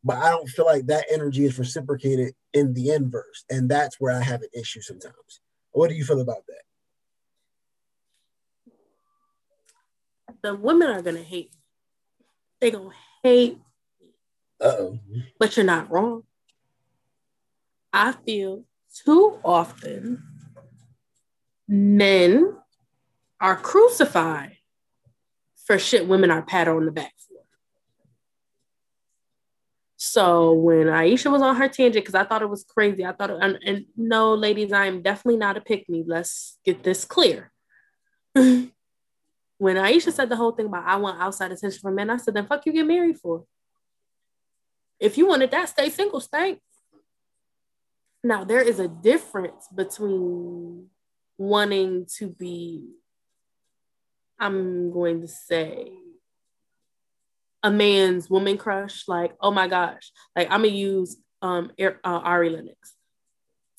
But I don't feel like that energy is reciprocated in the inverse. And that's where I have an issue sometimes. What do you feel about that? The women are gonna hate. They gonna hate. oh. But you're not wrong. I feel too often men are crucified for shit women are pat on the back. So when Ayesha was on her tangent, because I thought it was crazy, I thought, it, and, and no, ladies, I am definitely not a pick me. Let's get this clear. when Ayesha said the whole thing about I want outside attention from men, I said, then fuck you get married for. If you wanted that, stay single, stay. Now there is a difference between wanting to be, I'm going to say, a man's woman crush. Like, oh my gosh, like I'm gonna use um uh, Ari Lennox.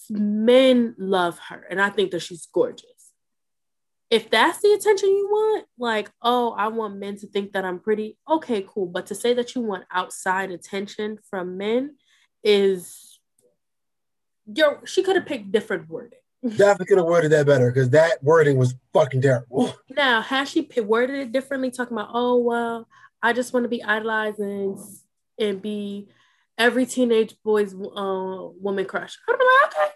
Men love her, and I think that she's gorgeous. If that's the attention you want, like, oh, I want men to think that I'm pretty, okay, cool. But to say that you want outside attention from men is, yo, she could have picked different wording. Definitely could have worded that better because that wording was fucking terrible. Now, has she worded it differently, talking about, oh, well, I just want to be idolized and, and be every teenage boy's uh, woman crush. I'm like, okay,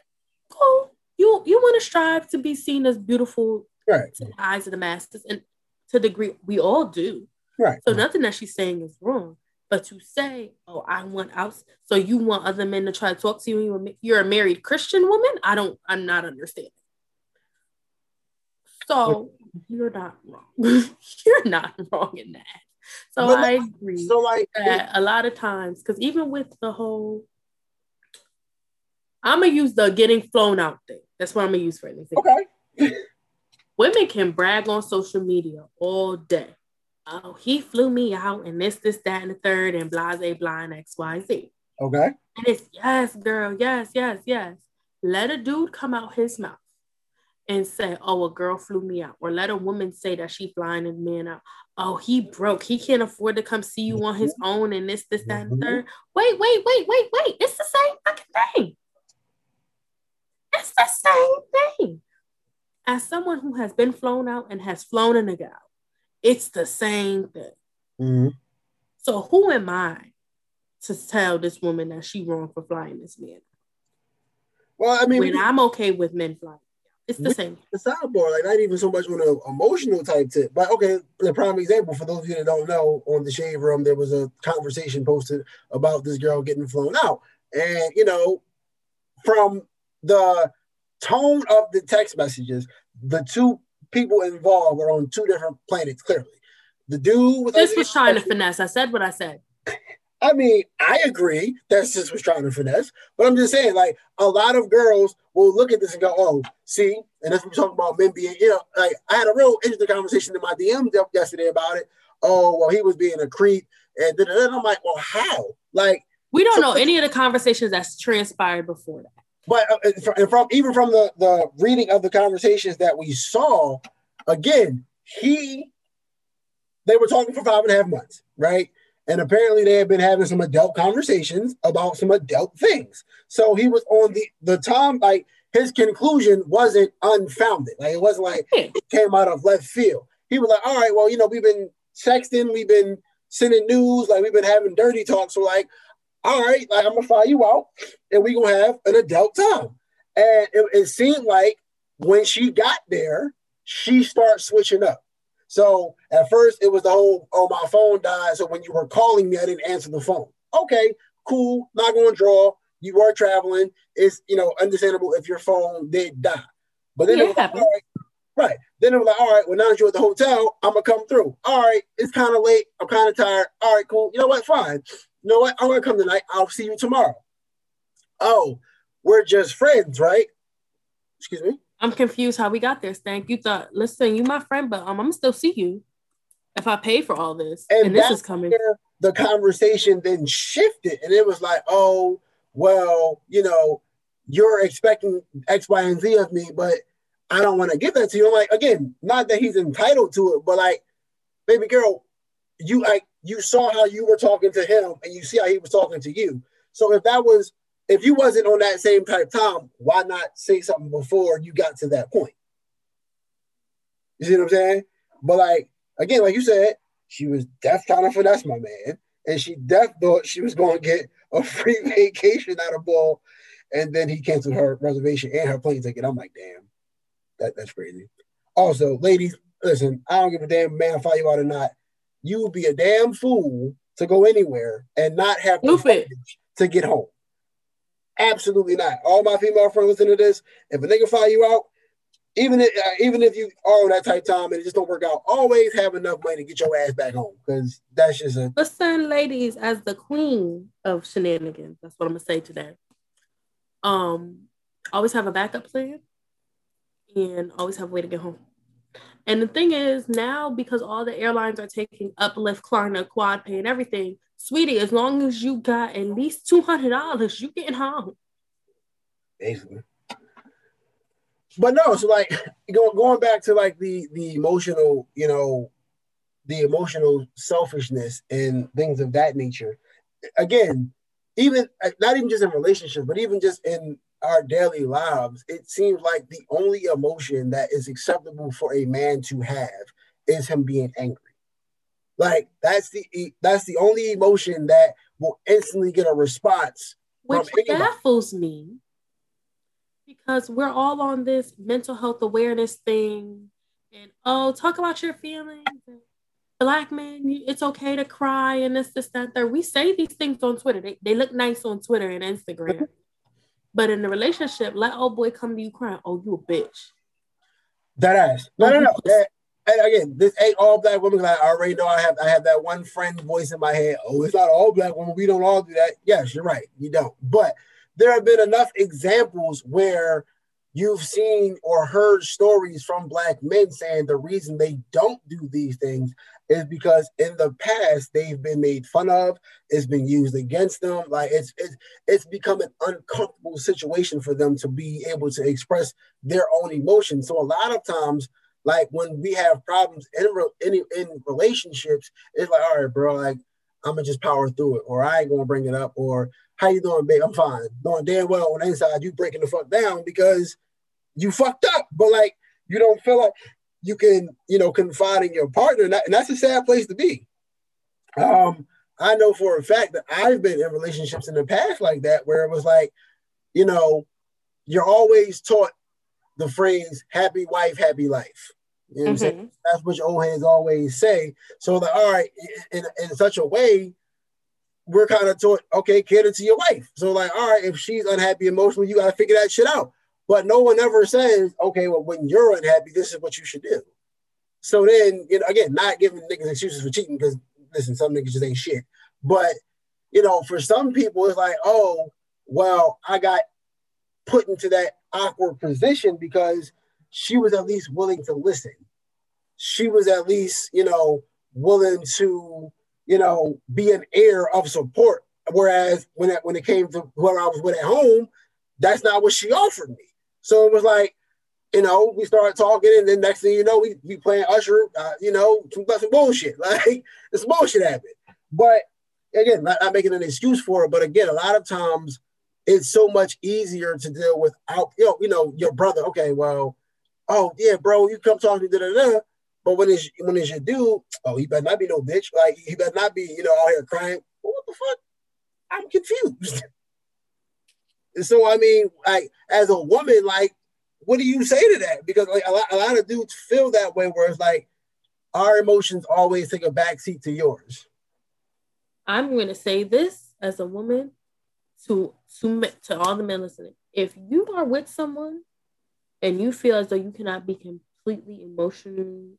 cool. You you want to strive to be seen as beautiful right. to the eyes of the masses, and to the degree we all do. Right. So nothing that she's saying is wrong. But to say, oh, I want out, so you want other men to try to talk to you, and you're a married Christian woman? I don't, I'm not understanding. So you're not wrong. you're not wrong in that. So I agree. So like that a lot of times, because even with the whole, I'm gonna use the getting flown out thing. That's what I'm gonna use for anything. Okay. Women can brag on social media all day. Oh, he flew me out and this, this, that, and the third, and blase, blind, X, Y, Z. Okay. And it's yes, girl, yes, yes, yes. Let a dude come out his mouth and say, "Oh, a girl flew me out," or let a woman say that she flying a man out. Oh, he broke. He can't afford to come see you on his mm-hmm. own, and this, this, that, and mm-hmm. third. Wait, wait, wait, wait, wait. It's the same fucking thing. It's the same thing. As someone who has been flown out and has flown in a nigga out, it's the same thing. Mm-hmm. So who am I to tell this woman that she wrong for flying this man? Well, I mean, when I'm okay with men flying. It's the same. The sidebar, like not even so much on an emotional type tip, but okay. The prime example for those of you that don't know, on the shade room, there was a conversation posted about this girl getting flown out, and you know, from the tone of the text messages, the two people involved were on two different planets. Clearly, the dude with this was trying to finesse. I said what I said. I mean, I agree that sis was trying to finesse, but I'm just saying, like, a lot of girls will look at this and go, "Oh, see," and that's what we talk about men being, you know, like I had a real interesting conversation in my DM yesterday about it. Oh, well, he was being a creep, and then I'm like, well, how? Like, we don't so, know any of the conversations that's transpired before that. But uh, and from even from the the reading of the conversations that we saw, again, he they were talking for five and a half months, right? And apparently they had been having some adult conversations about some adult things. So he was on the the Tom, like his conclusion wasn't unfounded. Like it wasn't like hmm. it came out of left field. He was like, all right, well, you know, we've been texting, we've been sending news, like we've been having dirty talk. So like, all right, like I'm gonna fly you out and we gonna have an adult time. And it, it seemed like when she got there, she starts switching up. So at first it was the whole, oh, my phone died. So when you were calling me, I didn't answer the phone. Okay, cool, not going to draw. You were traveling. It's you know understandable if your phone did die. But then yeah, it was like, right, right. Then it was like, all right, well now that you're at the hotel, I'm gonna come through. All right, it's kind of late. I'm kind of tired. All right, cool. You know what? Fine. You know what? I'm gonna come tonight. I'll see you tomorrow. Oh, we're just friends, right? Excuse me. I'm confused how we got there, Stank. You thought, listen, you my friend, but um, I'm gonna still see you if I pay for all this. And, and this is coming. The conversation then shifted, and it was like, oh, well, you know, you're expecting X, Y, and Z of me, but I don't want to give that to you. I'm like, again, not that he's entitled to it, but like, baby girl, you like you saw how you were talking to him, and you see how he was talking to you. So if that was if you wasn't on that same type of time, why not say something before you got to that point? You see what I'm saying? But like again, like you said, she was deaf trying to finesse my man, and she deaf thought she was going to get a free vacation out of ball, and then he canceled her reservation and her plane ticket. I'm like, damn, that, that's crazy. Also, ladies, listen, I don't give a damn man if you out or not. You would be a damn fool to go anywhere and not have the to get home. Absolutely not. All my female friends listen to this. If a nigga fire you out, even if uh, even if you are on that tight time and it just don't work out, always have enough money to get your ass back home because that's just a. Listen, ladies, as the queen of shenanigans, that's what I'm gonna say today. Um, always have a backup plan, and always have a way to get home. And the thing is, now because all the airlines are taking Uplift, Klarna, Quad Pay, and everything, sweetie, as long as you got at least two hundred dollars, you getting home. Basically. But no, so like going going back to like the the emotional, you know, the emotional selfishness and things of that nature. Again, even not even just in relationships, but even just in our daily lives, it seems like the only emotion that is acceptable for a man to have is him being angry. Like that's the that's the only emotion that will instantly get a response. Which baffles me because we're all on this mental health awareness thing, and oh, talk about your feelings. Black men, it's okay to cry and this, this, that, that. We say these things on Twitter. They, they look nice on Twitter and Instagram. Mm-hmm. But in the relationship, let old boy come to you crying. Oh, you a bitch. That ass. No, no, no. That, and again, this ain't all black women. I already know I have I have that one friend voice in my head. Oh, it's not all black women. We don't all do that. Yes, you're right. You don't. But there have been enough examples where you've seen or heard stories from black men saying the reason they don't do these things is because in the past they've been made fun of, it's been used against them. Like it's it's it's become an uncomfortable situation for them to be able to express their own emotions. So a lot of times, like when we have problems in in, in relationships, it's like, all right, bro, like I'm gonna just power through it, or I ain't gonna bring it up, or how you doing, babe? I'm fine. Doing damn well on the inside you breaking the fuck down because you fucked up, but like you don't feel like you can, you know, confide in your partner, and, that, and that's a sad place to be. Um, I know for a fact that I've been in relationships in the past like that, where it was like, you know, you're always taught the phrase "happy wife, happy life." You know what I'm saying? Mm-hmm. That's what your old hands always say. So that all right, in, in such a way, we're kind of taught, okay, cater to your wife. So like, all right, if she's unhappy emotionally, you got to figure that shit out. But no one ever says, okay, well, when you're unhappy, this is what you should do. So then, you know, again, not giving niggas excuses for cheating because listen, some niggas just ain't shit. But you know, for some people, it's like, oh, well, I got put into that awkward position because she was at least willing to listen. She was at least, you know, willing to, you know, be an air of support. Whereas when it, when it came to whoever I was with at home, that's not what she offered me. So it was like, you know, we started talking, and then next thing you know, we we playing Usher, uh, you know, some, some bullshit. Like this bullshit happened. But again, not, not making an excuse for it, but again, a lot of times it's so much easier to deal with out, you know, you know, your brother. Okay, well, oh yeah, bro, you come talk to me, da da da. But when it's when it's your dude, oh, he better not be no bitch. Like he better not be, you know, out here crying. Well, what the fuck? I'm confused. so I mean, like as a woman, like, what do you say to that? Because like a lot, a lot of dudes feel that way, where it's like our emotions always take a backseat to yours. I'm going to say this as a woman to to to all the men listening. If you are with someone and you feel as though you cannot be completely emotionally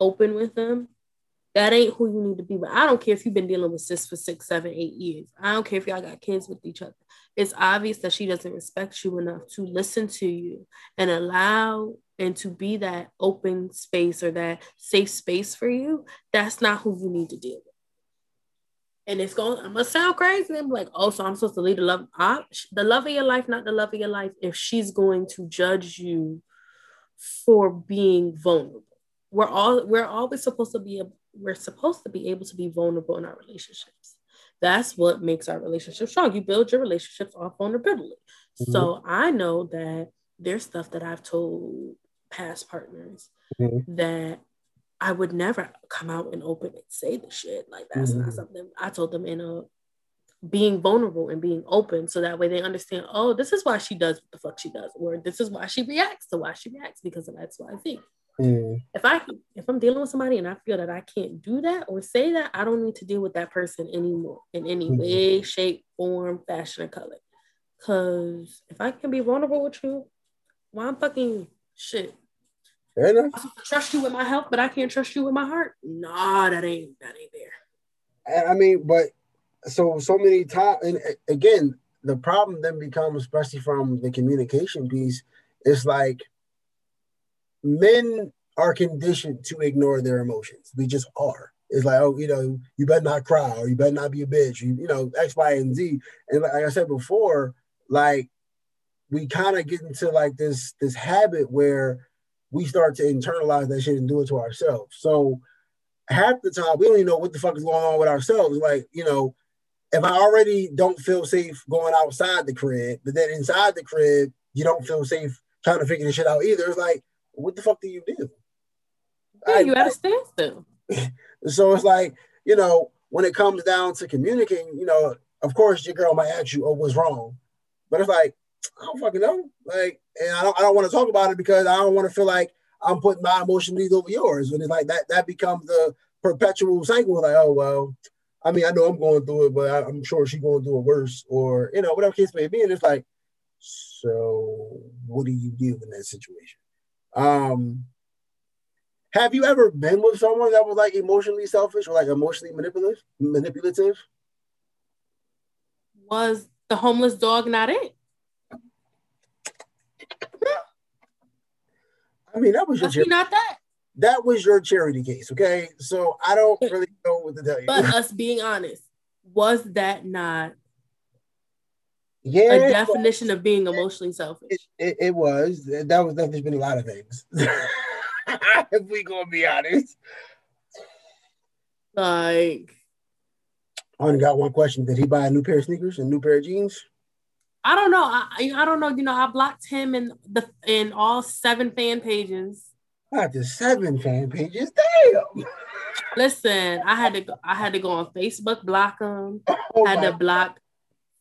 open with them, that ain't who you need to be with. I don't care if you've been dealing with sis for six, seven, eight years. I don't care if y'all got kids with each other. It's obvious that she doesn't respect you enough to listen to you and allow and to be that open space or that safe space for you. That's not who you need to deal with. And it's going, I'm gonna sound crazy. I'm like, oh, so I'm supposed to lead the love, I, the love of your life, not the love of your life, if she's going to judge you for being vulnerable. We're all we're always supposed to be we're supposed to be able to be vulnerable in our relationships. That's what makes our relationship strong. You build your relationships off vulnerability. Mm-hmm. So I know that there's stuff that I've told past partners mm-hmm. that I would never come out and open and say the shit. Like that's mm-hmm. not something I told them in a being vulnerable and being open so that way they understand, oh, this is why she does what the fuck she does, or this is why she reacts to why she reacts because of that's why X, Y, Z. Mm. If I if I'm dealing with somebody and I feel that I can't do that or say that, I don't need to deal with that person anymore in any mm. way, shape, form, fashion, or color. Cause if I can be vulnerable with you, why I'm fucking shit. Fair enough. I trust you with my health, but I can't trust you with my heart. Nah, that ain't that ain't there. And I mean, but so so many times, and again, the problem then becomes, especially from the communication piece, is like men are conditioned to ignore their emotions. We just are. It's like, oh, you know, you better not cry or you better not be a bitch. You, you know, X, Y, and Z. And like I said before, like we kind of get into like this this habit where we start to internalize that shit and do it to ourselves. So half the time we don't even know what the fuck is going on with ourselves. Like, you know, if I already don't feel safe going outside the crib, but then inside the crib, you don't feel safe trying to figure this shit out either. It's like, what the fuck do you do? Yeah, I, you stand still. so it's like, you know, when it comes down to communicating, you know, of course your girl might ask you, oh, what's wrong? But it's like, I don't fucking know. Like, and I don't, I don't want to talk about it because I don't want to feel like I'm putting my emotional needs over yours. And it's like that, that becomes the perpetual cycle. Like, oh, well, I mean, I know I'm going through it, but I, am sure she's going through it worse or, you know, whatever case may be. And it's like, so what do you do in that situation? Um, have you ever been with someone that was like emotionally selfish or like emotionally manipulative? Manipulative? Was the homeless dog not it? I mean, that was your charity. not that. That was your charity case, okay? So I don't really know what to tell you. But us being honest, was that not yeah, a definition of being emotionally selfish? It, it, it was. That was definitely been a lot of things. if we gonna be honest. Like, I only got one question. Did he buy a new pair of sneakers and new pair of jeans? I don't know. I I don't know. You know, I blocked him in the in all seven fan pages. Not the seven fan pages. Damn. Listen, I had to go, I had to go on Facebook, block him. Oh had to God. block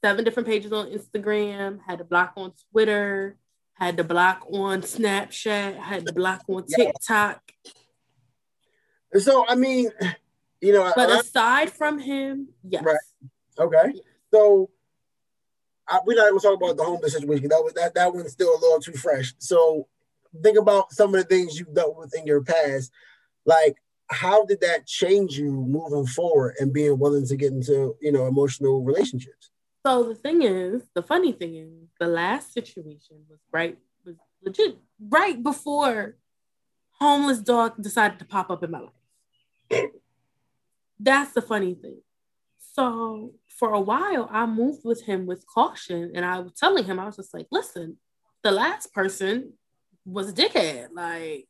seven different pages on Instagram. Had to block on Twitter. Had to block on Snapchat. Had to block on TikTok. So I mean, you know, but I, aside from him, yes. Right. Okay. So I, we're not even talking about the homeless situation. That was that that one's still a little too fresh. So think about some of the things you've dealt with in your past. Like, how did that change you moving forward and being willing to get into you know emotional relationships? So the thing is, the funny thing is, the last situation was right was legit right before homeless dog decided to pop up in my life. That's the funny thing. So for a while, I moved with him with caution. And I was telling him, I was just like, listen, the last person was a dickhead. Like,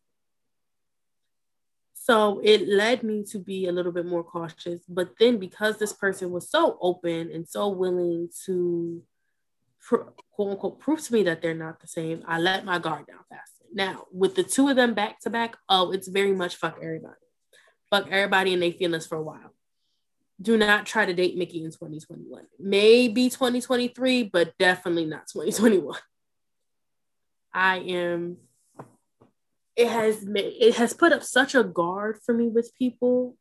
so it led me to be a little bit more cautious. But then because this person was so open and so willing to quote unquote prove to me that they're not the same, I let my guard down faster. Now, with the two of them back to back, oh, it's very much fuck everybody. Fuck everybody and they feelings for a while do not try to date Mickey in 2021. Maybe 2023, but definitely not 2021. I am it has made it has put up such a guard for me with people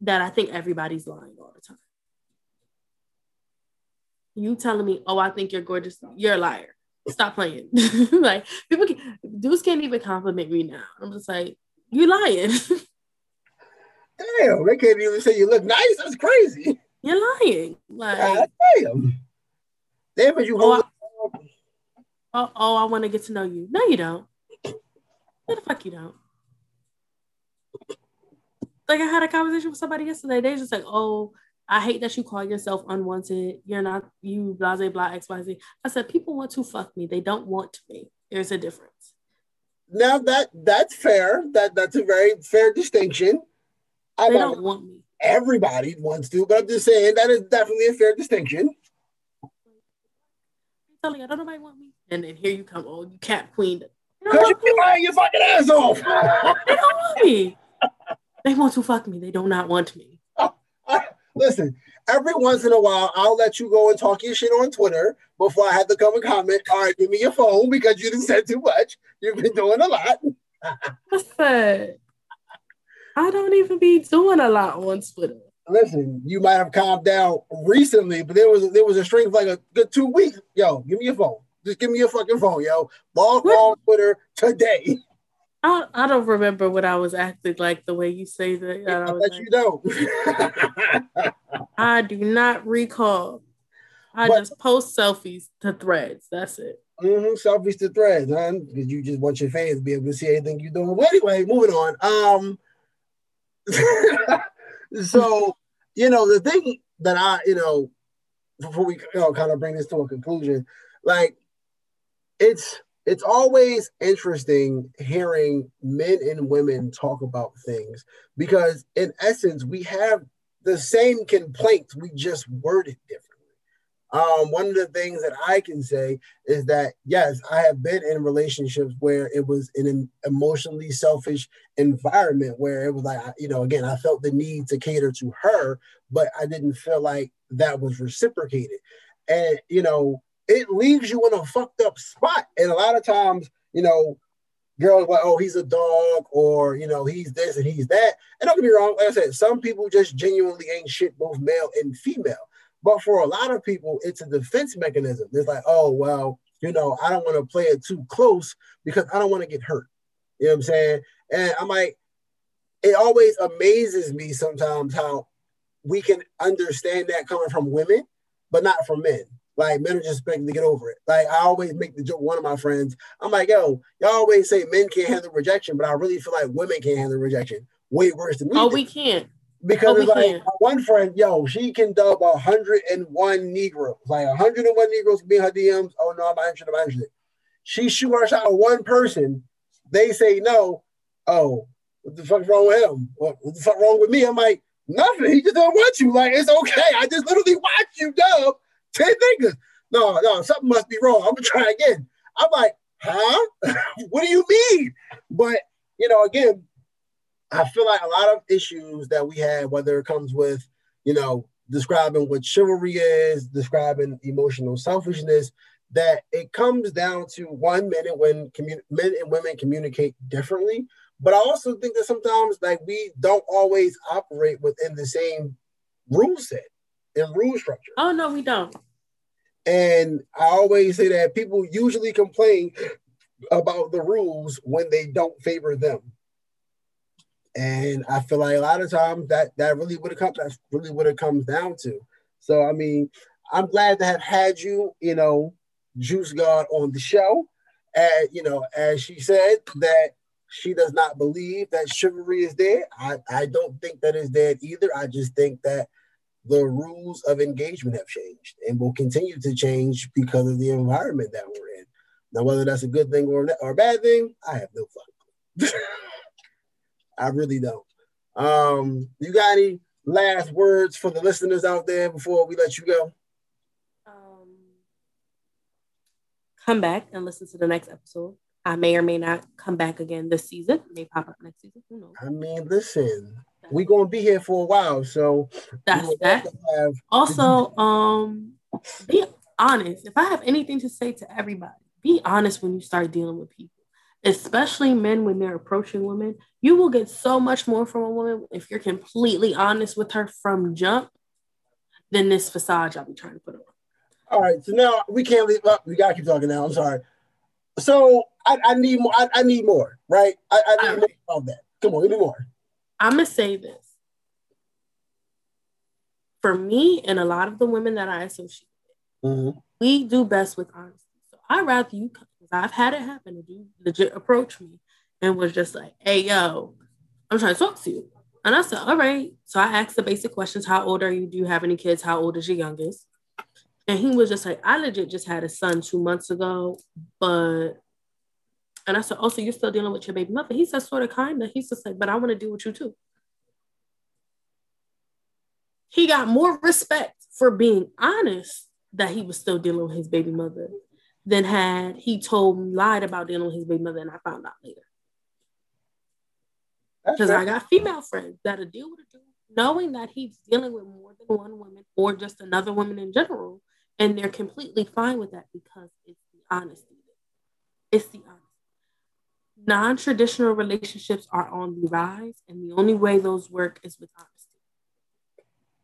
that I think everybody's lying all the time. You telling me, oh, I think you're gorgeous, you're a liar. Stop playing. like people can, dudes can't even compliment me now. I'm just like, you're lying. Damn, they can't even say you look nice. That's crazy. You're lying. Like, God damn. Damn, but you oh, I, oh, oh, I want to get to know you. No, you don't. No, the fuck you don't. Like I had a conversation with somebody yesterday. They just like, oh, I hate that you call yourself unwanted. You're not you, blah, blah, blah, X, Y, Z. I said, people want to fuck me. They don't want me. There's a difference. Now that that's fair. That that's a very fair distinction. I they don't want me. Everybody wants to, but I'm just saying that is definitely a fair distinction. Telling I don't know. nobody want me, and then here you come, oh, you cat queen. Because you're lying your fucking ass off. they don't want me. They want to fuck me. They do not want me. listen, every once in a while, I'll let you go and talk your shit on Twitter before I have to come and comment. All right, give me your phone because you didn't say too much. You've been doing a lot. said, I don't even be doing a lot on Twitter. Listen, you might have calmed down recently, but there was there was a string of like a good two weeks. Yo, give me your phone. Just give me your fucking phone, yo. Log on Twitter today. I, I don't remember what I was acting like the way you say that. I, I bet like, you don't. I do not recall. I but, just post selfies to threads. That's it. Mm-hmm, selfies to threads, huh? Because you just want your fans to be able to see anything you're doing. Well, anyway, moving on. Um, so you know the thing that I, you know, before we you know, kind of bring this to a conclusion, like it's it's always interesting hearing men and women talk about things because in essence we have the same complaints we just worded differently um, one of the things that i can say is that yes i have been in relationships where it was an emotionally selfish environment where it was like you know again i felt the need to cater to her but i didn't feel like that was reciprocated and you know it leaves you in a fucked up spot. And a lot of times, you know, girls like, oh, he's a dog, or you know, he's this and he's that. And don't get me wrong, like I said, some people just genuinely ain't shit, both male and female. But for a lot of people, it's a defense mechanism. It's like, oh, well, you know, I don't want to play it too close because I don't want to get hurt. You know what I'm saying? And I'm like, it always amazes me sometimes how we can understand that coming from women, but not from men. Like men are just expecting to get over it. Like I always make the joke. One of my friends, I'm like, yo, y'all always say men can't handle rejection, but I really feel like women can't handle rejection way worse than me. Oh, we can't. Because oh, it's like one friend, yo, she can dub 101 Negroes, like 101 Negroes being her DMs. Oh no, I'm not interested. I'm not interested. She shoot her shot at one person. They say no. Oh, what the fuck's wrong with him? What, what the fuck wrong with me? I'm like, nothing. He just don't want you. Like it's okay. I just literally watch you dub 10 niggas. No, no, something must be wrong. I'm gonna try again. I'm like, huh? what do you mean? But you know, again, I feel like a lot of issues that we have, whether it comes with, you know, describing what chivalry is, describing emotional selfishness, that it comes down to one minute when commun- men and women communicate differently. But I also think that sometimes like we don't always operate within the same rule set and rule structure. Oh no, we don't. And I always say that people usually complain about the rules when they don't favor them. And I feel like a lot of times that that really would have come that's really what it comes down to. So I mean, I'm glad to have had you, you know, Juice God on the show. And you know, as she said that she does not believe that chivalry is dead. I, I don't think that is dead either. I just think that the rules of engagement have changed and will continue to change because of the environment that we're in. Now, whether that's a good thing or, or a bad thing, I have no fucking I really don't. Um, you got any last words for the listeners out there before we let you go? Um, come back and listen to the next episode. I may or may not come back again this season. It may pop up next season. Who knows? I mean, listen, we're gonna be here for a while. So that's that. Also, um, be honest. If I have anything to say to everybody, be honest when you start dealing with people, especially men when they're approaching women. You will get so much more from a woman if you're completely honest with her from jump than this facade I'll be trying to put on. All right, so now we can't leave up. We gotta keep talking now. I'm sorry. So I, I need more. I, I, need more, right? I, I need right. more of that. Come on, give me more. I'm gonna say this. For me and a lot of the women that I associate with, mm-hmm. we do best with honesty. So I'd rather you come because I've had it happen and you legit approach me and was just like, hey yo, I'm trying to talk to you. And I said, all right. So I asked the basic questions. How old are you? Do you have any kids? How old is your youngest? And he was just like, I legit just had a son two months ago, but and I said, Oh, so you're still dealing with your baby mother? He said, sort of kinda. He's just like, but I want to deal with you too. He got more respect for being honest that he was still dealing with his baby mother than had he told me lied about dealing with his baby mother and I found out later. Because I got female friends that'll deal with it knowing that he's dealing with more than one woman or just another woman in general, and they're completely fine with that because it's the honesty. It's the honesty. non-traditional relationships are on the rise, and the only way those work is with honesty.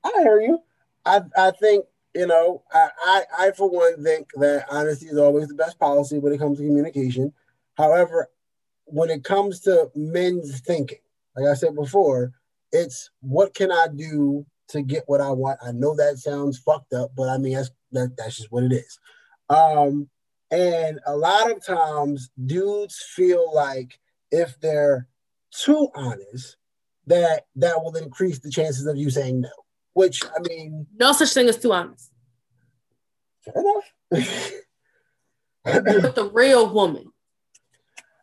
I hear you. I I think you know I, I I for one think that honesty is always the best policy when it comes to communication. However, when it comes to men's thinking, like I said before, it's what can I do to get what I want. I know that sounds fucked up, but I mean that's that, that's just what it is. Um, and a lot of times, dudes feel like if they're too honest, that that will increase the chances of you saying no. Which I mean, no such thing as too honest. Fair enough. with the real woman,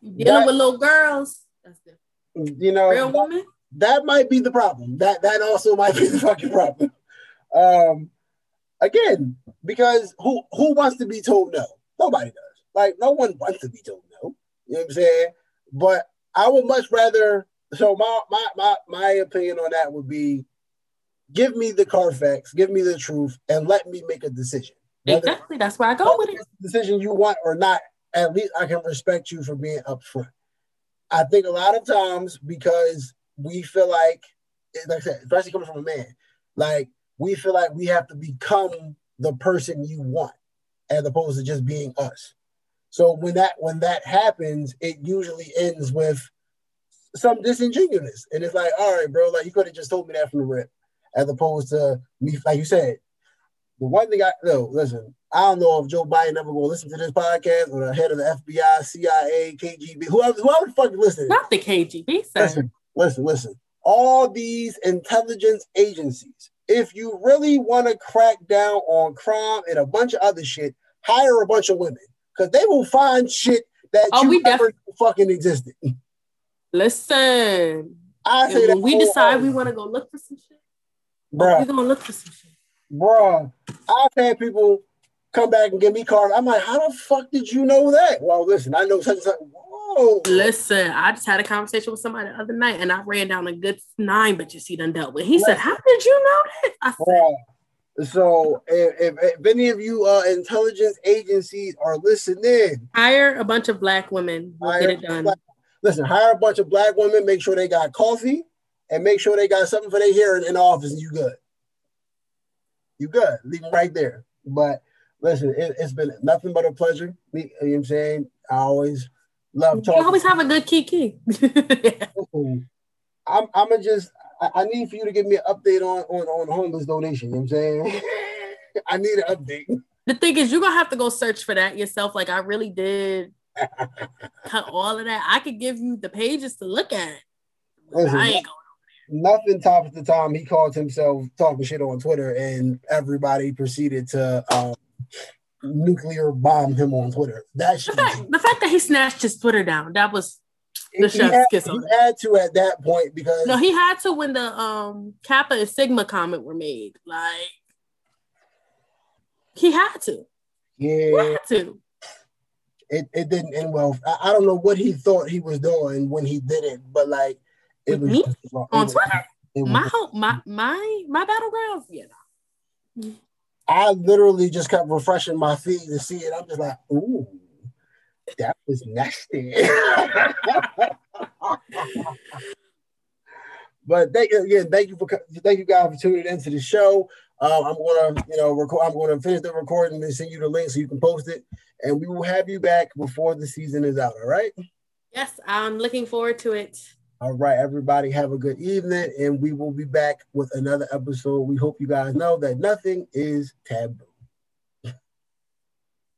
dealing that, with little girls. That's different. You know, real woman. That might be the problem. That that also might be the fucking problem. Um, again, because who who wants to be told no? Nobody does. Like no one wants to be told no. You know what I'm saying? But I would much rather. So my my my my opinion on that would be, give me the Carfax, give me the truth, and let me make a decision. Whether exactly. That's where I go with it. Decision you want or not, at least I can respect you for being upfront. I think a lot of times because we feel like, like I said, especially coming from a man, like we feel like we have to become the person you want as opposed to just being us. So when that when that happens, it usually ends with some disingenuousness. And it's like, all right, bro, like you could have just told me that from the rip, as opposed to me, like you said. The one thing I no, listen, I don't know if Joe Biden ever will listen to this podcast or the head of the FBI, CIA, KGB, whoever, whoever the fuck listening. Not the KGB, sir. Listen, listen, listen. All these intelligence agencies, if you really want to crack down on crime and a bunch of other shit, hire a bunch of women because they will find shit that oh, you never def- fucking existed. Listen, I say when we decide we want to go look for some shit, bro, we're gonna look for some shit, bro. I've had people come back and give me cards. I'm like, how the fuck did you know that? Well, listen, I know such and such. Whoa. Listen, I just had a conversation with somebody the other night and I ran down a good nine bitches he done dealt with. He said, How did you know that? I said, So if, if, if, any of you uh, intelligence agencies are listening, hire a bunch of black women. We'll get it done. Black, listen, hire a bunch of black women, make sure they got coffee and make sure they got something for their hearing in the office and you good. You good. Leave them right there. But listen, it, has been nothing but a pleasure. you know what I'm saying? I always love talking. You always have a good kiki. I'm I'm gonna just I, I, need for you to give me an update on on on homeless donation. You know what I'm saying? I need an update. The thing is, you're gonna have to go search for that yourself. Like I really did cut all of that. I could give you the pages to look at. Listen, I ain't going nothing tops the time he called himself talking shit on Twitter, and everybody proceeded to um, nuclear bomb him on Twitter. That the fact, the fact that he snatched his Twitter down, that was the he chef's had, kiss on He had to at that point because no, he had to when the um Kappa and Sigma comment were made. Like he had to. Yeah, he had to. It, it didn't end well. I, I don't know what he thought he was doing when he did it, but like it With me on Twitter. my whole, my my my battlegrounds, yeah. No. I literally just kept refreshing my feed to see it. I'm just like, ooh, that was nasty. but thank you again. Thank you for thank you guys for tuning into the show. Um, I'm gonna you know record. I'm gonna finish the recording and send you the link so you can post it, and we will have you back before the season is out. All right. Yes, I'm looking forward to it. All right, everybody, have a good evening, and we will be back with another episode. We hope you guys know that nothing is taboo.